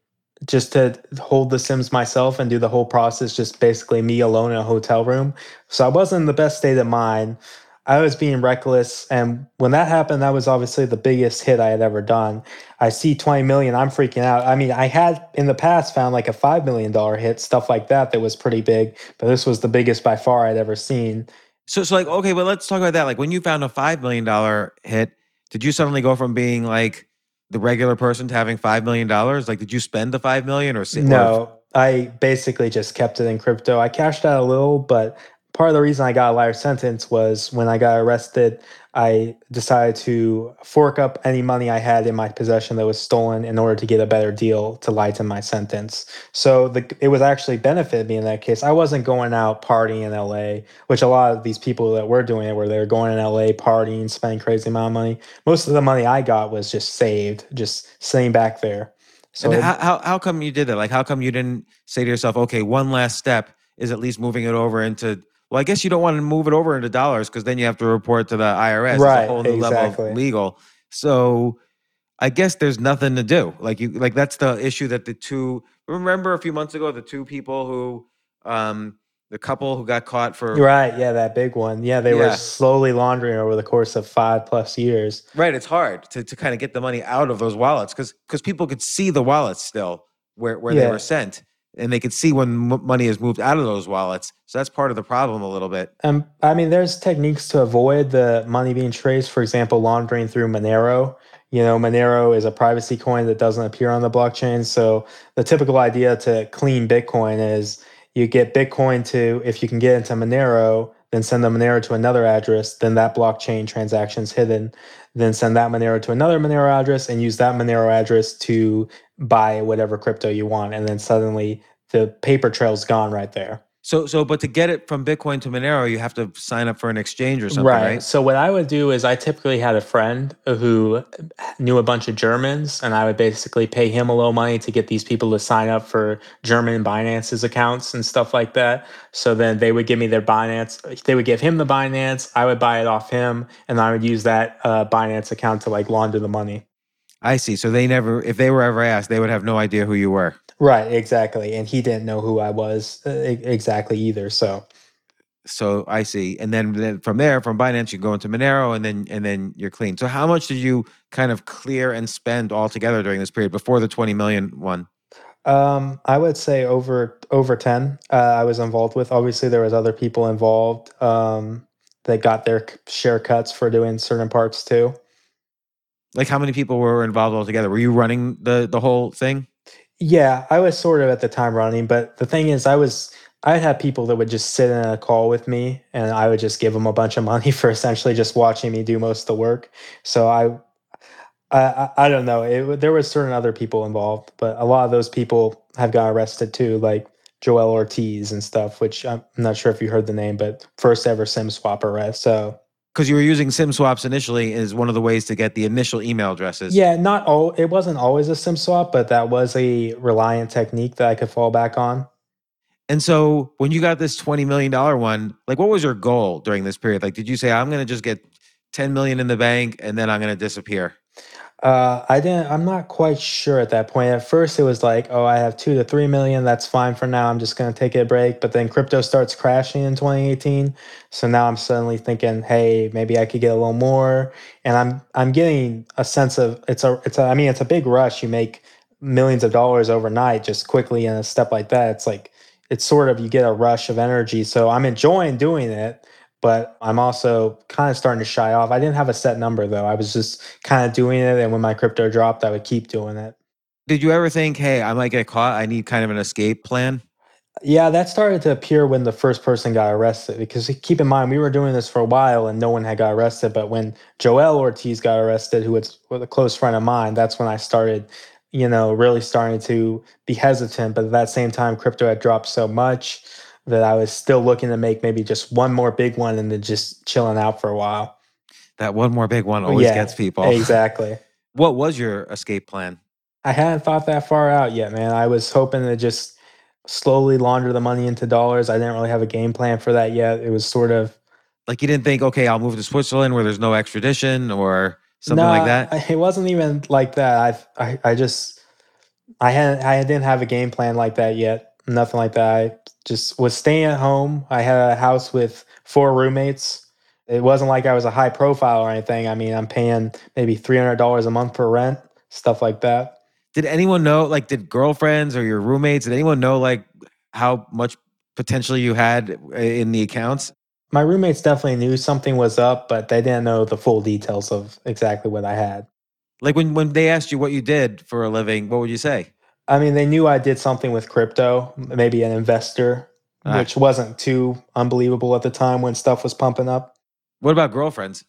just to hold the Sims myself and do the whole process, just basically me alone in a hotel room. So I wasn't in the best state of mind. I was being reckless. And when that happened, that was obviously the biggest hit I had ever done. I see 20 million, I'm freaking out. I mean, I had in the past found like a $5 million hit, stuff like that, that was pretty big, but this was the biggest by far I'd ever seen. So so like okay, but let's talk about that. Like when you found a five million dollar hit, did you suddenly go from being like the regular person to having five million dollars? Like did you spend the five million or sa- or- No, I basically just kept it in crypto. I cashed out a little, but part of the reason I got a lighter sentence was when I got arrested, I decided to fork up any money I had in my possession that was stolen in order to get a better deal to lighten my sentence. So the, it was actually benefited me in that case. I wasn't going out partying in LA, which a lot of these people that were doing it were they were going in LA partying, spending crazy amount of money. Most of the money I got was just saved, just sitting back there. So and how, how how come you did that? Like how come you didn't say to yourself, okay, one last step is at least moving it over into well, I guess you don't want to move it over into dollars because then you have to report to the IRS. It's a Right, whole new level of legal. So I guess there's nothing to do. Like you like that's the issue that the two remember a few months ago, the two people who um the couple who got caught for Right, yeah, that big one. Yeah, they Yeah. were slowly laundering over the course of five plus years. Right, it's hard to, to kind of get the money out of those wallets because because people could see the wallets still where, where they were sent. And they could see when m- money is moved out of those wallets. So that's part of the problem a little bit. Um, I mean, there's techniques to avoid the money being traced. For example, laundering through Monero. You know, Monero is a privacy coin that doesn't appear on the blockchain. So the typical idea to clean Bitcoin is you get Bitcoin to, if you can get into Monero, then send the Monero to another address, then that blockchain transaction is hidden. Then send that Monero to another Monero address and use that Monero address to buy whatever crypto you want. And then suddenly the paper trail's gone right there. So, so, but to get it from Bitcoin to Monero, you have to sign up for an exchange or something, right? right? So, what I would do is I typically had a friend who knew a bunch of Germans, and I would basically pay him a little money to get these people to sign up for German Binance's accounts and stuff like that. So then they would give me their Binance, they would give him the Binance, I would buy it off him, and I would use that uh, Binance account to like launder the money. I see. So they never, if they were ever asked, they would have no idea who you were. Right, exactly. And he didn't know who I was uh, exactly either. So, so I see. And then, then from there, from Binance, you go into Monero, and then and then you're clean. So how much did you kind of clear and spend altogether during this period before the 20 million one? Um, I would say over over 10. Uh, I was involved with. Obviously, there was other people involved um, that got their share cuts for doing certain parts too. Like how many people were involved altogether? Were you running the the whole thing? Yeah, I was sort of at the time running, but the thing is, I was I had people that would just sit in a call with me, and I would just give them a bunch of money for essentially just watching me do most of the work. So I, I, I don't know. It, there was certain other people involved, but a lot of those people have got arrested too, like Joel Ortiz and stuff. Which I'm not sure if you heard the name, but first ever SIM swap arrest. So because you were using sim swaps initially is one of the ways to get the initial email addresses. Yeah not all it wasn't always a sim swap but that was a reliant technique that i could fall back on. And so when you got this 20 million dollar one like what was your goal during this period? Like did you say i'm going to just get 10 million in the bank and then i'm going to disappear uh, I didn't. I'm not quite sure at that point. At first, it was like, oh, I have two to three million. That's fine for now. I'm just going to take a break. But then crypto starts crashing in 2018. So now I'm suddenly thinking, hey, maybe I could get a little more. And I'm I'm getting a sense of it's a it's a. I mean, it's a big rush. You make millions of dollars overnight just quickly in a step like that. It's like it's sort of you get a rush of energy. So I'm enjoying doing it but I'm also kind of starting to shy off. I didn't have a set number though. I was just kind of doing it. And when my crypto dropped, I would keep doing it. Did you ever think, hey, I might get caught? I need kind of an escape plan? Yeah, that started to appear when the first person got arrested. Because keep in mind, we were doing this for a while and no one had got arrested. But when Joel Ortiz got arrested, who was a close friend of mine, that's when I started, you know, really starting to be hesitant. But at that same time, crypto had dropped so much that I was still looking to make maybe just one more big one and then just chilling out for a while. That one more big one always yeah, gets people. Exactly. what was your escape plan? I hadn't thought that far out yet, man. I was hoping to just slowly launder the money into dollars. I didn't really have a game plan for that yet. It was sort of like you didn't think, okay, I'll move to Switzerland where there's no extradition or something like that. It wasn't even like that. I, I, I just, I hadn't, I didn't have a game plan like that yet. Nothing like that. I just was staying at home. I had a house with four roommates. It wasn't like I was a high profile or anything. I mean, I'm paying maybe $300 a month for rent, stuff like that. Did anyone know, like, did girlfriends or your roommates, did anyone know, like, how much potential you had eh, in the accounts? My roommates definitely knew something was up, but they didn't know the full details of exactly what I had. Like when when they asked you what you did for a living, what would you say? I mean, they knew I did something with crypto, maybe an investor, ah. which wasn't too unbelievable at the time when stuff was pumping up. What about girlfriends?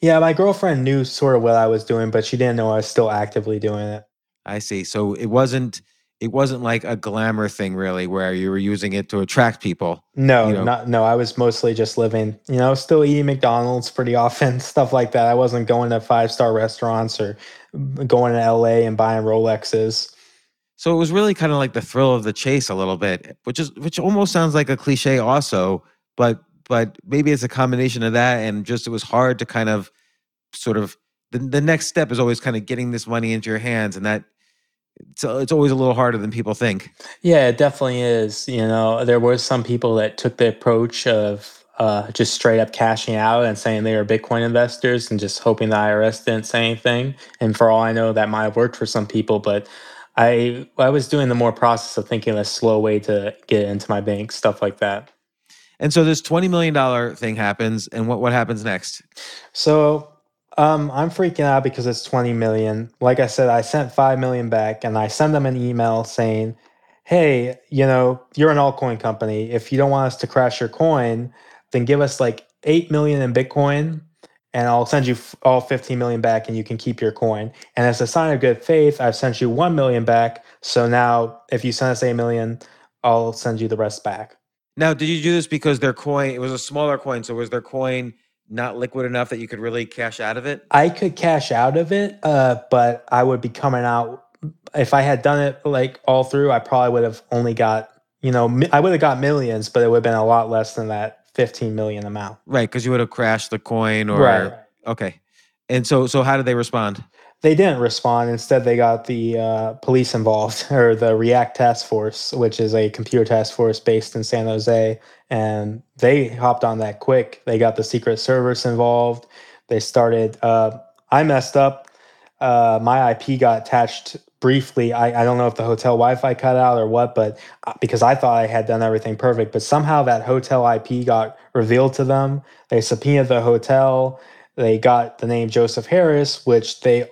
Yeah, my girlfriend knew sort of what I was doing, but she didn't know I was still actively doing it. I see. So it wasn't it wasn't like a glamour thing really where you were using it to attract people. No, you know? not no, I was mostly just living, you know, still eating McDonald's pretty often, stuff like that. I wasn't going to five-star restaurants or going to LA and buying Rolexes. So it was really kind of like the thrill of the chase a little bit, which is which almost sounds like a cliche also, but but maybe it's a combination of that and just it was hard to kind of sort of the, the next step is always kind of getting this money into your hands and that it's, it's always a little harder than people think. Yeah, it definitely is. You know, there were some people that took the approach of uh, just straight up cashing out and saying they were Bitcoin investors and just hoping the IRS didn't say anything. And for all I know, that might have worked for some people, but I I was doing the more process of thinking a slow way to get into my bank, stuff like that. And so this twenty million dollar thing happens, and what what happens next? So um, I'm freaking out because it's 20 million. Like I said, I sent 5 million back and I send them an email saying, hey, you know, you're an altcoin company. If you don't want us to crash your coin, then give us like 8 million in Bitcoin and I'll send you all 15 million back and you can keep your coin. And as a sign of good faith, I've sent you 1 million back. So now if you send us 8 million, I'll send you the rest back. Now, did you do this because their coin, it was a smaller coin. So was their coin not liquid enough that you could really cash out of it? I could cash out of it, uh, but I would be coming out. If I had done it like all through, I probably would have only got, you know, I would have got millions, but it would have been a lot less than that 15 million amount. Right. Cause you would have crashed the coin or, Right. okay. And so, so how did they respond? They didn't respond. Instead, they got the uh, police involved, or the React Task Force, which is a computer task force based in San Jose. And they hopped on that quick. They got the Secret Service involved. They started. Uh, I messed up. Uh, my IP got attached briefly. I, I don't know if the hotel Wi Fi cut out or what, but uh, because I thought I had done everything perfect, but somehow that hotel IP got revealed to them. They subpoenaed the hotel. They got the name Joseph Harris, which they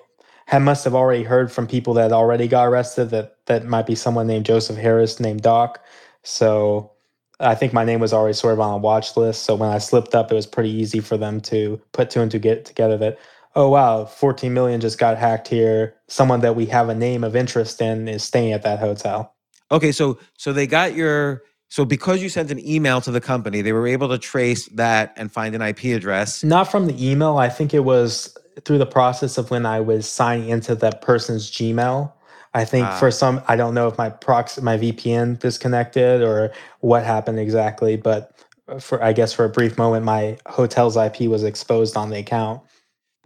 had must have already heard from people that already got arrested that that might be someone named Joseph Harris named Doc. So I think my name was already sort of on a watch list. So when I slipped up, it was pretty easy for them to put two and two get together that, oh wow, 14 million just got hacked here. Someone that we have a name of interest in is staying at that hotel. Okay. So, so they got your, so because you sent an email to the company, they were able to trace that and find an IP address. Not from the email. I think it was through the process of when I was signing into that person's Gmail. I think Ah. for some, I don't know if my prox, my VPN disconnected or what happened exactly, but for I guess for a brief moment, my hotel's IP was exposed on the account.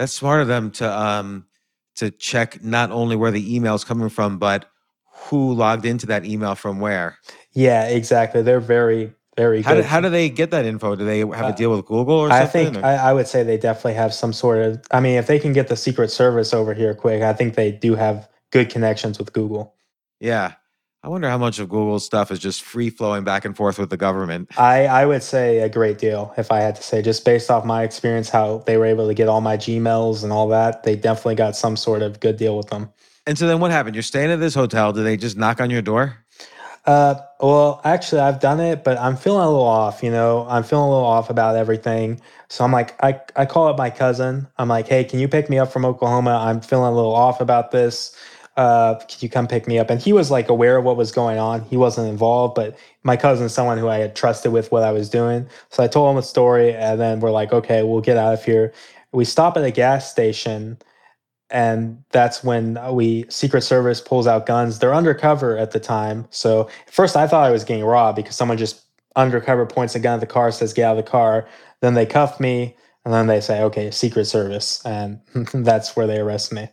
That's smart of them to, um, to check not only where the email is coming from, but who logged into that email from where. Yeah, exactly. They're very, very How good. do, how do they get that info? Do they have a Uh, deal with Google or something? I something? think I, I would say they definitely have some sort of. I mean, if they can get the Secret Service over here quick, I think they do have good connections with Google. yeah. I wonder how much of Google's stuff is just free flowing back and forth with the government. I, I would say a great deal if I had to say, just based off my experience, how they were able to get all my Gmails and all that. They definitely got some sort of good deal with them. And so then what happened? You're staying at this hotel. Do they just knock on your door? Uh, well, actually, I've done it, but I'm feeling a little off. You know, I'm feeling a little off about everything. So I'm like, I, I call up my cousin. I'm like, hey, can you pick me up from Oklahoma? I'm feeling a little off about this. Uh, can you come pick me up? And he was like aware of what was going on. He wasn't involved, but my cousin's someone who I had trusted with what I was doing. So I told him the story, and then we're like, okay, we'll get out of here. We stop at a gas station and that's when we secret service pulls out guns they're undercover at the time so first i thought i was getting robbed because someone just undercover points a gun at the car says get out of the car then they cuff me and then they say okay secret service and that's where they arrest me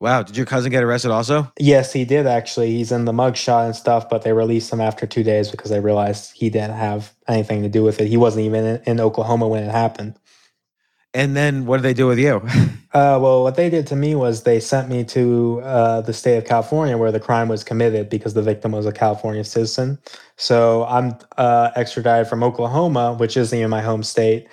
Wow. Did your cousin get arrested also? yes he did actually he's in the mugshot and stuff but they released him after two days because they realized he didn't have anything to do with it he wasn't even in, in oklahoma when it happened And then what did they do with you? Uh, well, what they did to me was they sent me to uh, the state of California where the crime was committed because the victim was a California citizen. So I'm uh, extradited from Oklahoma, which isn't even my home state,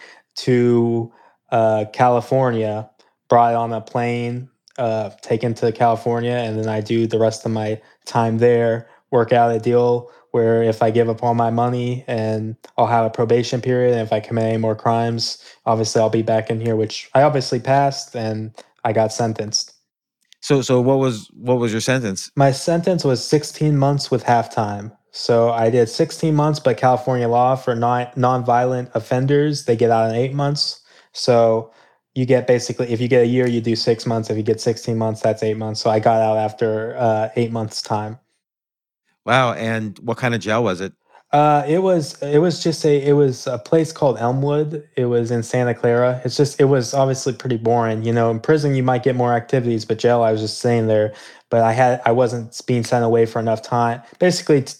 to uh, California, brought on a plane, uh, taken to California, and then I do the rest of my time there, work out a deal where if I give up all my money and I'll have a probation period, and if I commit any more crimes, obviously I'll be back in here, which I obviously passed and I got sentenced. so so what was what was your sentence? My sentence was 16 months with half time. So I did 16 months, but California law for non nonviolent offenders, they get out in eight months. So you get basically, if you get a year, you do six months. If you get 16 months, that's eight months. So I got out after uh, eight months' time. Wow. And what kind of jail was it? Uh, it was it was just a it was a place called Elmwood. It was in Santa Clara. It's just it was obviously pretty boring. You know, in prison you might get more activities, but jail I was just staying there. But I had I wasn't being sent away for enough time. Basically, t-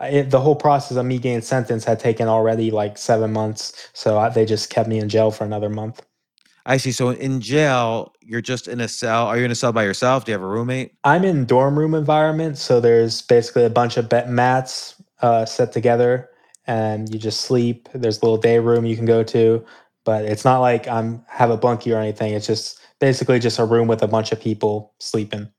it, the whole process of me getting sentenced had taken already like seven months. So I, they just kept me in jail for another month. I see. So in jail, you're just in a cell. Are you in a cell by yourself? Do you have a roommate? I'm in dorm room environment, so there's basically a bunch of bed mats uh, set together, and you just sleep. There's a little day room you can go to, but it's not like I'm have a bunkie or anything. It's just basically just a room with a bunch of people sleeping.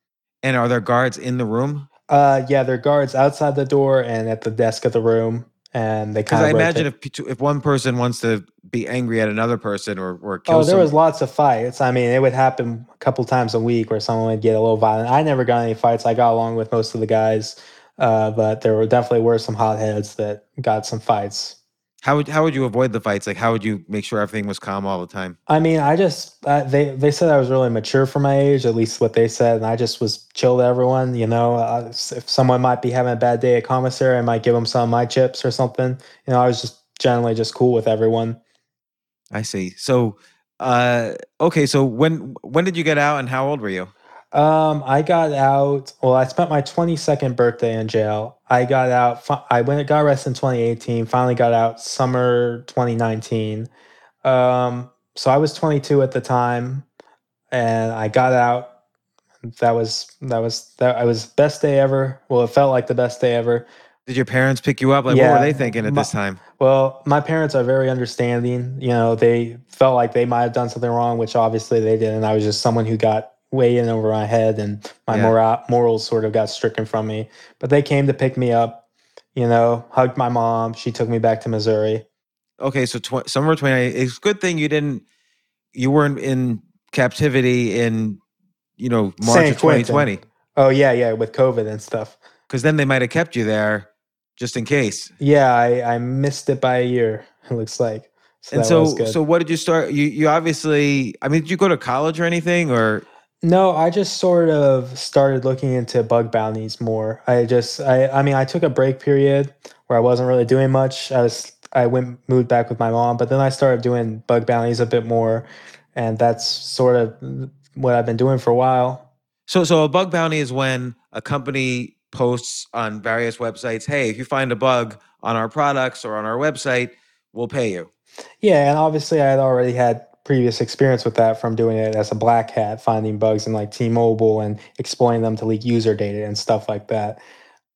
And are there guards in the room? Uh, yeah, there are guards outside the door and at the desk of the room, and they Because kind I of imagine if if one person wants to be angry at another person or or kill Oh, there was lots of fights. I mean, it would happen a couple times a week where someone would get a little violent. I never got any fights. I got along with most of the guys, uh, but there were definitely were some hotheads that got some fights. How would how would you avoid the fights? Like how would you make sure everything was calm all the time? I mean, I just uh, they they said I was really mature for my age, at least what they said, and I just was chill to everyone. You know, uh, if someone might be having a bad day at commissary, I might give them some of my chips or something. You know, I was just generally just cool with everyone. I see. So, uh, okay. So when when did you get out, and how old were you? Um, I got out. Well, I spent my 22nd birthday in jail. I got out. I went got arrested in 2018. Finally got out summer 2019. Um, so I was 22 at the time, and I got out. That was that was that. I was best day ever. Well, it felt like the best day ever. Did your parents pick you up? Like what were they thinking at my- this time? Well, my parents are very understanding. You know, they felt like they might have done something wrong, which obviously they didn't. I was just someone who got way in over my head, and my Yeah. mora- morals sort of got stricken from me. But they came to pick me up. You know, hugged my mom. She took me back to Missouri. Okay, so tw- summer twenty. It's a good thing you didn't. You weren't in captivity in, you know, March of twenty Quentin. twenty, Oh yeah, yeah, with COVID and stuff. because then they might have kept you there just in case. Yeah, I, I missed it by a year. It looks like. So and so, so what did you start? You you obviously. I mean, did you go to college or anything, or No, I just sort of started looking into bug bounties more. I just, I, I mean, I took a break period where I wasn't really doing much. I was, I went moved back with my mom, but then I started doing bug bounties a bit more, and that's sort of what I've been doing for a while. so? So a bug bounty is when a company posts on various websites, "Hey, if you find a bug on our products or on our website, we'll pay you." Yeah, and obviously I had already had previous experience with that from doing it as a black hat, finding bugs in like T-Mobile and exploiting them to leak user data and stuff like that.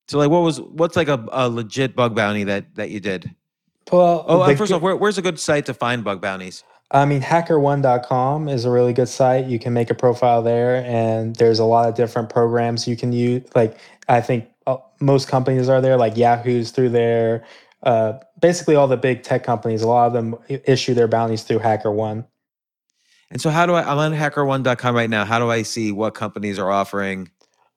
So, like, what was what's like a, a legit bug bounty that that you did? Well, Oh, uh, the first off, where, where's a good site to find bug bounties? I mean, hackerone.com is a really good site. You can make a profile there, and there's a lot of different programs you can use. Like, I think uh, most companies are there, like Yahoo's through there. Uh, basically, all the big tech companies, a lot of them issue their bounties through HackerOne. And so, how do I? I'm on HackerOne.com right now. How do I see what companies are offering?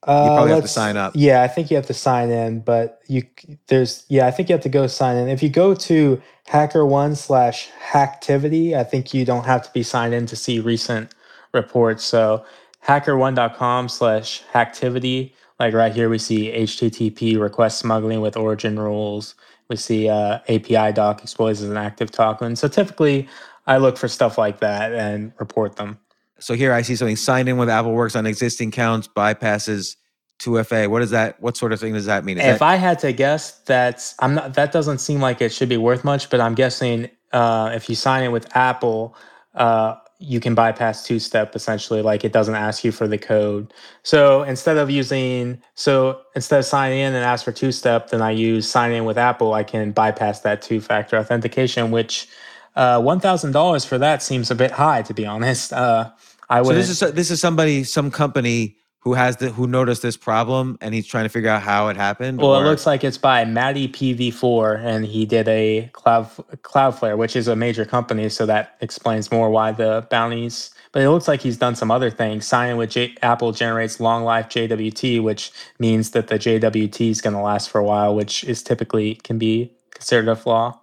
You probably have to sign up. Yeah, I think you have to sign in, but you there's yeah, I think you have to go sign in. If you go to HackerOne slash Hacktivity, I think you don't have to be signed in to see recent reports. So hackerone.com slash Hacktivity, like right here, we see HTTP request smuggling with origin rules. We see uh, API doc exploits as an active token. So typically, I look for stuff like that and report them. So here I see something signed in with Apple Works on existing accounts, bypasses 2FA. What is that? What sort of thing does that mean? Is if that, I had to guess, that's I'm not. That doesn't seem like it should be worth much, but I'm guessing uh, if you sign in with Apple, uh, you can bypass two step essentially. Like it doesn't ask you for the code. So instead of using, so instead of signing in and ask for two step, then I use sign in with Apple. I can bypass that two factor authentication, which uh, one thousand dollars for that seems a bit high, to be honest. Uh, I would. so this is this is somebody, some company who has the who noticed this problem and he's trying to figure out how it happened. Well, or- it looks like it's by Matty PV4, and he did a Cloud Cloudflare, which is a major company, so that explains more why the bounties. But it looks like he's done some other things. Signing with J- Apple generates long life JWT, which means that the JWT is going to last for a while, which is typically can be considered a flaw.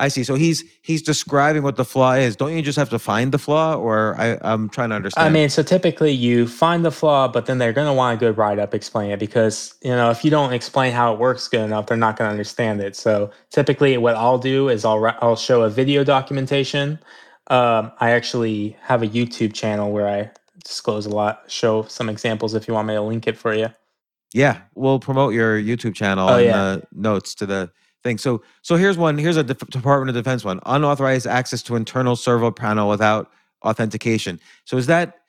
I see. So he's he's describing what the flaw is. Don't you just have to find the flaw, or I, I'm trying to understand? I mean, so typically you find the flaw, but then they're going to want a good write up explaining it because, you know, if you don't explain how it works good enough, they're not going to understand it. So typically what I'll do is I'll, I'll show a video documentation. Um, I actually have a YouTube channel where I disclose a lot, show some examples if you want me to link it for you. Yeah, we'll promote your YouTube channel Oh, and yeah. the notes to the thing. So, so here's one. Here's a Department of Defense one: unauthorized access to internal server panel without authentication. So, is that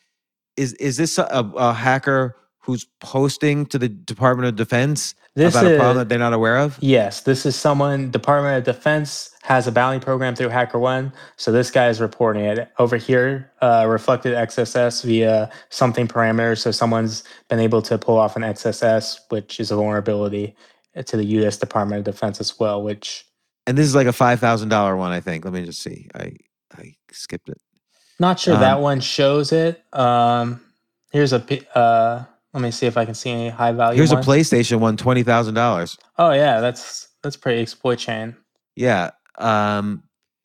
is is this a, a hacker who's posting to the Department of Defense This about a problem that they're not aware of? Yes, this is someone Department of Defense has a bounty program through HackerOne. So this guy is reporting it over here. Uh, reflected XSS via something parameter. So someone's been able to pull off an XSS, which is a vulnerability to the U.S. Department of Defense as well. Which And this is like a five thousand dollar one, I think. Let me just see. I I skipped it. not sure Um, that one shows it. Um, here's a. Uh, let me see if I can see any high value. Here's a. PlayStation one, twenty thousand dollars. Oh yeah, that's that's pretty exploit chain. Yeah. Um,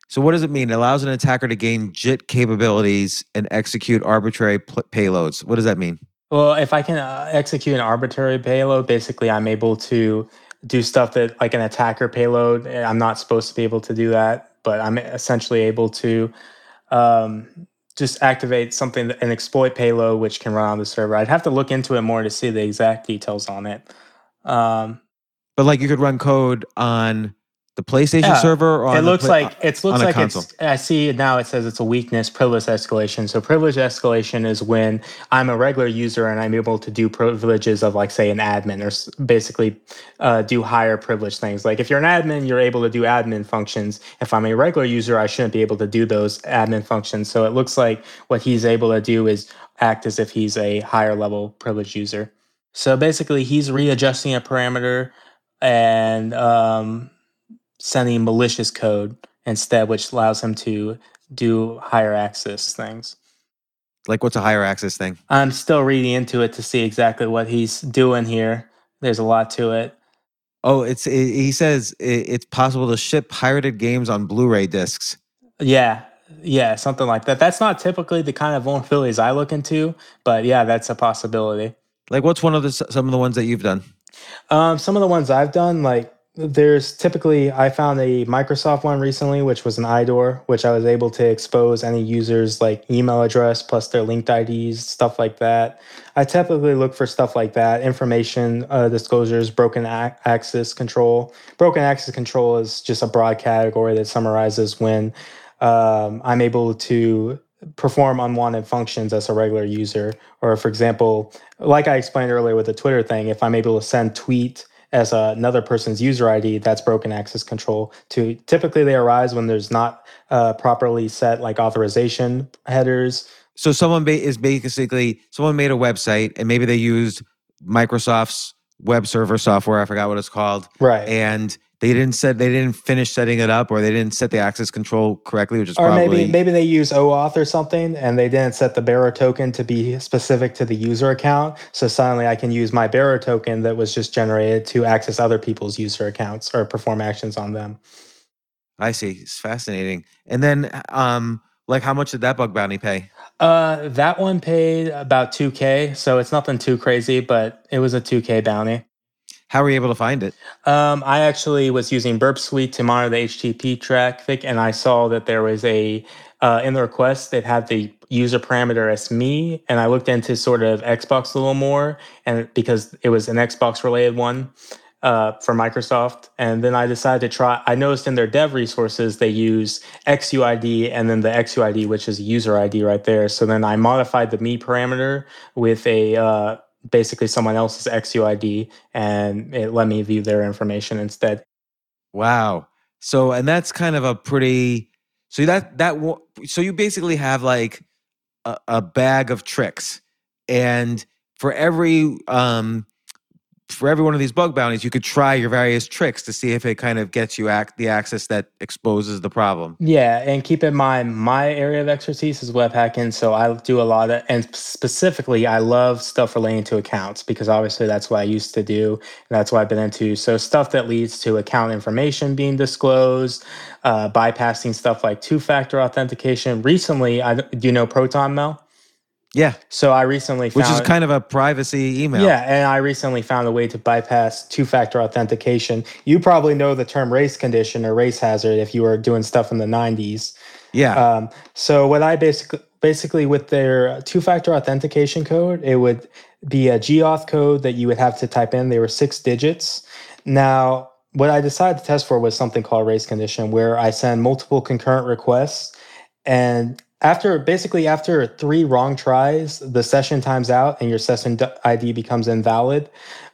so what does it mean? It allows an attacker to gain JIT capabilities and execute arbitrary pl- payloads. What does that mean? Well, if I can uh, execute an arbitrary payload, basically I'm able to do stuff that like an attacker payload. I'm not supposed to be able to do that, but I'm essentially able to um, just activate something, an exploit payload, which can run on the server. I'd have to look into it more to see the exact details on it. Um, But like you could run code on the PlayStation Yeah, server or on it looks pla- like it looks like console. it's. I see now. It says it's a weakness privilege escalation. So privilege escalation is when I'm a regular user and I'm able to do privileges of like say an admin or basically uh, do higher privilege things. Like if you're an admin, you're able to do admin functions. If I'm a regular user, I shouldn't be able to do those admin functions. So it looks like what he's able to do is act as if he's a higher level privilege user. So basically, he's readjusting a parameter and um, sending malicious code instead, which allows him to do higher access things. like what's a higher access thing? I'm still reading into it to see exactly what he's doing here. There's a lot to it. Oh, it's it, he says i it's possible to ship pirated games on Blu-ray discs. Yeah, yeah, something like that. That's not typically the kind of vulnerabilities I look into, but yeah, that's a possibility. Like what's one of the some of the ones that you've done? Um, some of the ones I've done, like there's typically I found a Microsoft one recently, which was an IDOR, which I was able to expose any user's like email address plus their linked IDs, stuff like that. I typically look for stuff like that, information uh, disclosures, broken ac- access control. Broken access control is just a broad category that summarizes when um, I'm able to perform unwanted functions as a regular user. Or, for example, like I explained earlier with the Twitter thing, if I'm able to send tweet as another person's user ID, that's broken access control. To typically they arise when there's not uh, properly set like authorization headers. So someone ba- is basically someone made a website and maybe they used Microsoft's web server software. I forgot what it's called, Right. and they didn't set they didn't finish setting it up or they didn't set the access control correctly, which is or probably maybe maybe they use OAuth or something and they didn't set the bearer token to be specific to the user account. So suddenly I can use my bearer token that was just generated to access other people's user accounts or perform actions on them. I see. It's fascinating. And then, um, like, how much did that bug bounty pay? Uh, that one paid about 2K, so it's nothing too crazy, but it was a 2K bounty. How were you able to find it? Um, I actually was using Burp Suite to monitor the HTTP traffic, and I saw that there was a uh, in the request that had the user parameter as me, and I looked into sort of Xbox a little more, and because it was an Xbox related one uh, for Microsoft, and then I decided to try. I noticed in their dev resources they use XUID and then the XUID, which is user ID right there. So then I modified the me parameter with a uh, basically someone else's XUID, and it let me view their information instead. Wow. So, and that's kind of a pretty. So that that so you basically have like a, a bag of tricks, and for every um for every one of these bug bounties, you could try your various tricks to see if it kind of gets you ac- the access that exposes the problem. Yeah, and keep in mind my area of expertise is web hacking, so I do a lot of, and specifically, I love stuff relating to accounts because obviously that's what I used to do, and that's what I've been into. So stuff that leads to account information being disclosed, uh, bypassing stuff like two-factor authentication. Recently, I do you know ProtonMail? Yeah, So I recently which found is kind of a privacy email. Yeah, and I recently found a way to bypass two factor authentication. You probably know the term race condition or race hazard if you were doing stuff in the 90s. yeah. Um, so what I basically basically with their two factor authentication code, it would be a GAuth code that you would have to type in. They were six digits. Now, what I decided to test for was something called race condition, where I send multiple concurrent requests and after basically after three wrong tries, the session times out and your session ID becomes invalid.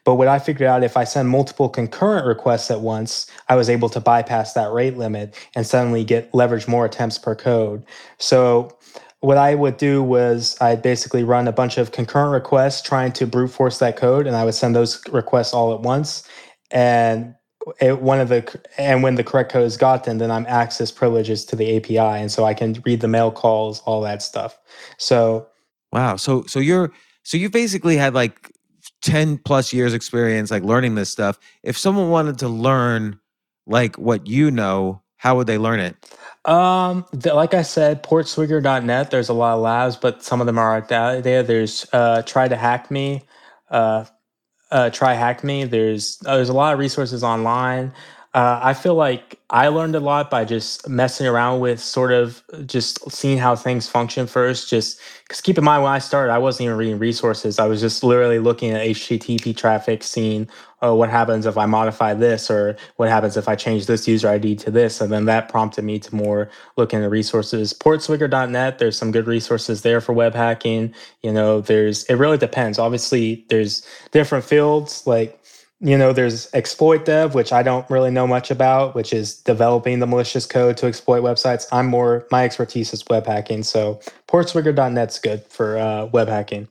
But what I figured out, if I send multiple concurrent requests at once, I was able to bypass that rate limit and suddenly get leverage more attempts per code. So what I would do was I'd basically run a bunch of concurrent requests trying to brute force that code, and I would send those requests all at once. And it, one of the and when the correct code is gotten, then I'm access privileges to the API, and so I can read the mail calls, all that stuff. So, wow. So so you're so you basically had like ten plus years experience, like learning this stuff. If someone wanted to learn like what you know, how would they learn it? Um, the, like I said, portswigger.net. There's a lot of labs, but some of them are out there. There's uh, try to hack me. Uh, uh, try hack me. There's uh, there's a lot of resources online. Uh, I feel like I learned a lot by just messing around with sort of just seeing how things function first. Just because keep in mind when I started, I wasn't even reading resources. I was just literally looking at HTTP traffic, seeing oh, what happens if I modify this, or what happens if I change this user ID to this, and then that prompted me to more look into resources. Portswigger.net, there's some good resources there for web hacking. You know, there's it really depends. Obviously, there's different fields like you know, there's exploit dev, which I don't really know much about, which is developing the malicious code to exploit websites. I'm more, my expertise is web hacking. So portswigger.net's good for uh, web hacking.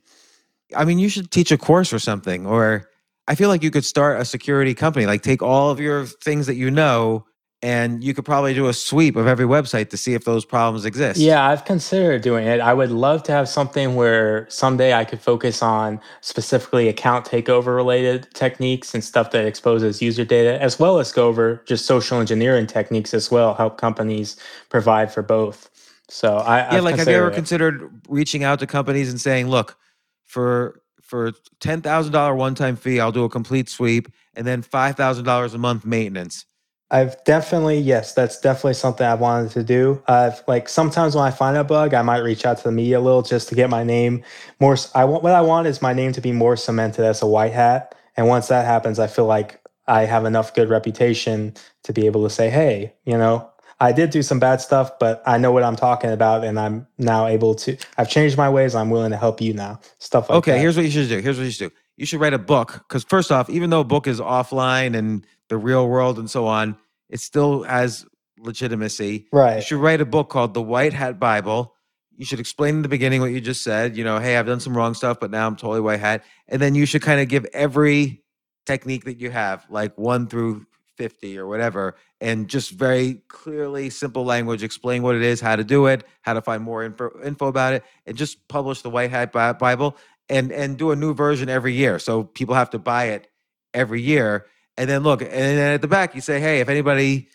I mean, you should teach a course or something, or I feel like you could start a security company, like take all of your things that you know and you could probably do a sweep of every website to see if those problems exist. Yeah, I've considered doing it. I would love to have something where someday I could focus on specifically account takeover related techniques and stuff that exposes user data, as well as go over just social engineering techniques as well, help companies provide for both. So I yeah, I've like have you ever it. considered reaching out to companies and saying, look, for for ten thousand dollar one time fee, I'll do a complete sweep, and then five thousand dollars a month maintenance I've definitely yes, that's definitely something I've wanted to do. I've like sometimes when I find a bug, I might reach out to the media a little just to get my name more. I want what I want is my name to be more cemented as a white hat, and once that happens, I feel like I have enough good reputation to be able to say, hey, you know, I did do some bad stuff, but I know what I'm talking about, and I'm now able to. I've changed my ways. I'm willing to help you now. Stuff like okay, that. Okay, here's what you should do. Here's what you should do. You should write a book because first off, even though a book is offline and the real world and so on, it still has legitimacy. Right. You should write a book called The White Hat Bible. You should explain in the beginning what you just said. You know, hey, I've done some wrong stuff, but now I'm totally white hat. And then you should kind of give every technique that you have, like one through 50 or whatever, and just very clearly, simple language, explain what it is, how to do it, how to find more info, info about it, and just publish the White Hat Bible and and do a new version every year. So people have to buy it every year and then look, and then at the back you say, hey, if anybody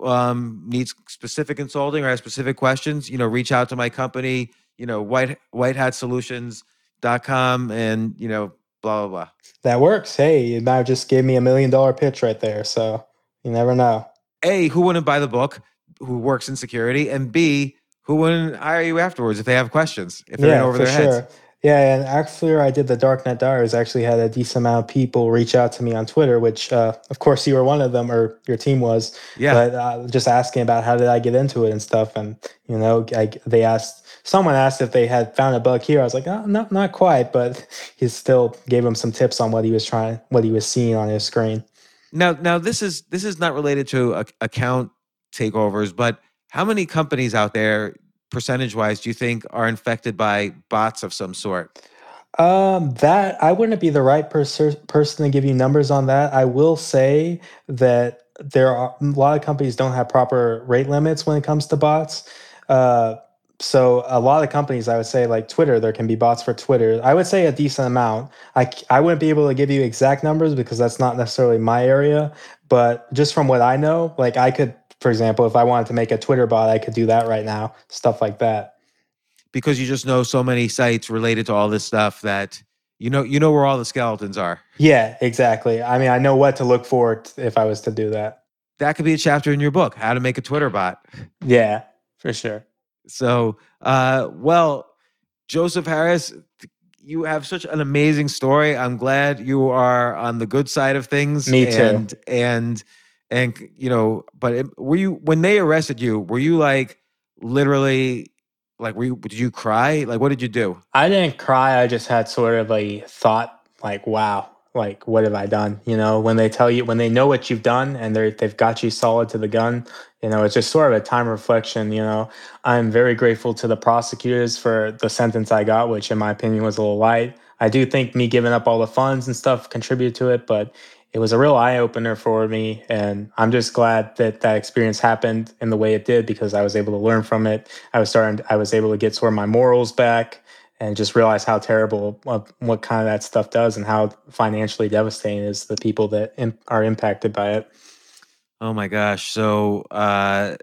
um, needs specific consulting or has specific questions, you know, reach out to my company, you know, white white hat whitehatsolutions.com and, you know, blah, blah, blah. That works. Hey, you now just gave me a million dollar pitch right there. So you never know. A, who wouldn't buy the book who works in security? And B, who wouldn't hire you afterwards if they have questions, if they're yeah, over their sure. heads? Yeah, and after I did the Darknet Diaries, actually had a decent amount of people reach out to me on Twitter, which, uh, of course, you were one of them, or your team was. Yeah. But uh, just asking about how did I get into it and stuff, and you know, I, they asked someone asked if they had found a bug here. I was like, oh, not not quite, but he still gave him some tips on what he was trying, what he was seeing on his screen. Now, now this is this is not related to account takeovers, but how many companies out there percentage wise do you think are infected by bots of some sort? Um, that I wouldn't be the right pers- person to give you numbers on that. I will say that there are a lot of companies don't have proper rate limits when it comes to bots. Uh, so a lot of companies, I would say, like Twitter, there can be bots for Twitter. I would say a decent amount. I I wouldn't be able to give you exact numbers because that's not necessarily my area. But just from what I know, like I could for example, if I wanted to make a Twitter bot, I could do that right now, stuff like that. Because you just know so many sites related to all this stuff that you know you know where all the skeletons are. Yeah, exactly. I mean, I know what to look for if I was to do that. That could be a chapter in your book, how to make a Twitter bot. Yeah, for sure. So, uh, well, Joseph Harris, you have such an amazing story. I'm glad you are on the good side of things. Me too. And, and and you know but it, were you when they arrested you were you like literally like were you, did you cry? Like what did you do? I didn't cry. I just had sort of a thought like, wow, like what have I done? You know, when they tell you when they know what you've done and they they've got you solid to the gun, you know, it's just sort of a time reflection. You know, I'm very grateful to the prosecutors for the sentence I got, which in my opinion was a little light. I do think me giving up all the funds and stuff contributed to it, but it was a real eye opener for me. And I'm just glad that that experience happened in the way it did because I was able to learn from it. I was starting, I was able to get sort of my morals back and just realize how terrible what, what kind of that stuff does and how financially devastating is the people that Im- are impacted by it. Oh my gosh. So, uh,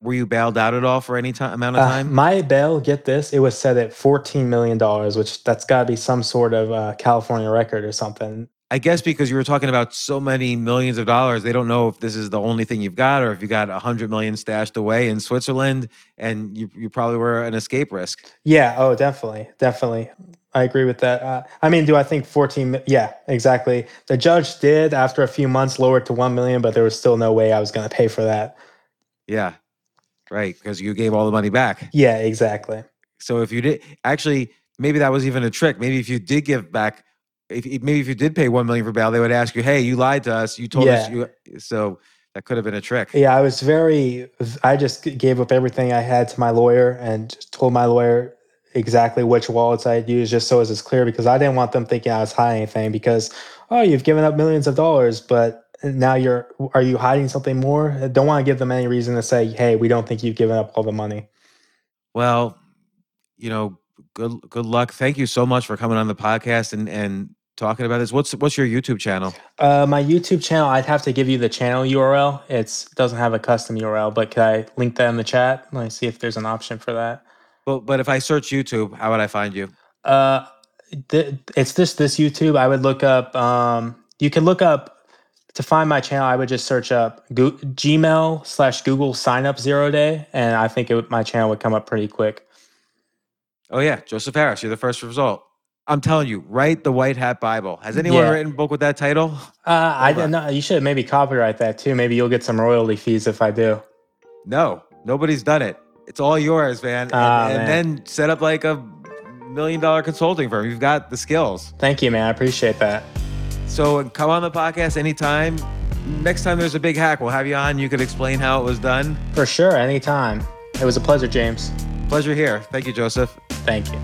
were you bailed out at all for any time amount of Uh, time? my bail, get this, it was set at $14 million, which that's got to be some sort of uh, California record or something. I guess because you were talking about so many millions of dollars, they don't know if this is the only thing you've got or if you got a hundred million stashed away in Switzerland and you, you probably were an escape risk. Yeah. Oh, definitely. Definitely. I agree with that. Uh, I mean, do I think 14? Yeah, exactly. The judge did, after a few months, lower it to 1 million, but there was still no way I was going to pay for that. Yeah. Right. Because you gave all the money back. Yeah, exactly. So if you did actually, maybe that was even a trick. Maybe if you did give back, if if- maybe if you did pay one million for bail, they would ask you, "Hey, you lied to us. You told us you." So that could have been a trick. Yeah, I was very, I just gave up everything I had to my lawyer and just told my lawyer exactly which wallets I'd use just so it was clear because I didn't want them thinking I was hiding anything because, oh, you've given up millions of dollars, but now you're, are you hiding something more? I don't want to give them any reason to say, hey, we don't think you've given up all the money. Well, you know, good good luck. Thank you so much for coming on the podcast and and talking about this. What's what's your YouTube channel? Uh, my YouTube channel, I'd have to give you the channel URL. It's doesn't have a custom URL, but can I link that in the chat? Let me see if there's an option for that. But but if I search YouTube, how would I find you? Uh, th- it's just this YouTube. I would look up. Um, you can look up to find my channel. I would just search up Go- Gmail slash Google sign up zero day, and I think it my channel would come up pretty quick. Oh yeah, Joseph Harris. You're the first result. I'm telling you, write the White Hat Bible. Has anyone Yeah. written a book with that title? Uh, I don't know. You should maybe copyright that too. Maybe you'll get some royalty fees if I do. No, nobody's done it. It's all yours, man. And, Ah, and man. then set up like a million dollar consulting firm. You've got the skills. Thank you, man. I appreciate that. So come on the podcast anytime. Next time there's a big hack, we'll have you on. You could explain how it was done. For sure, anytime. It was a pleasure, James. Pleasure here. Thank you, Joseph. Thank you.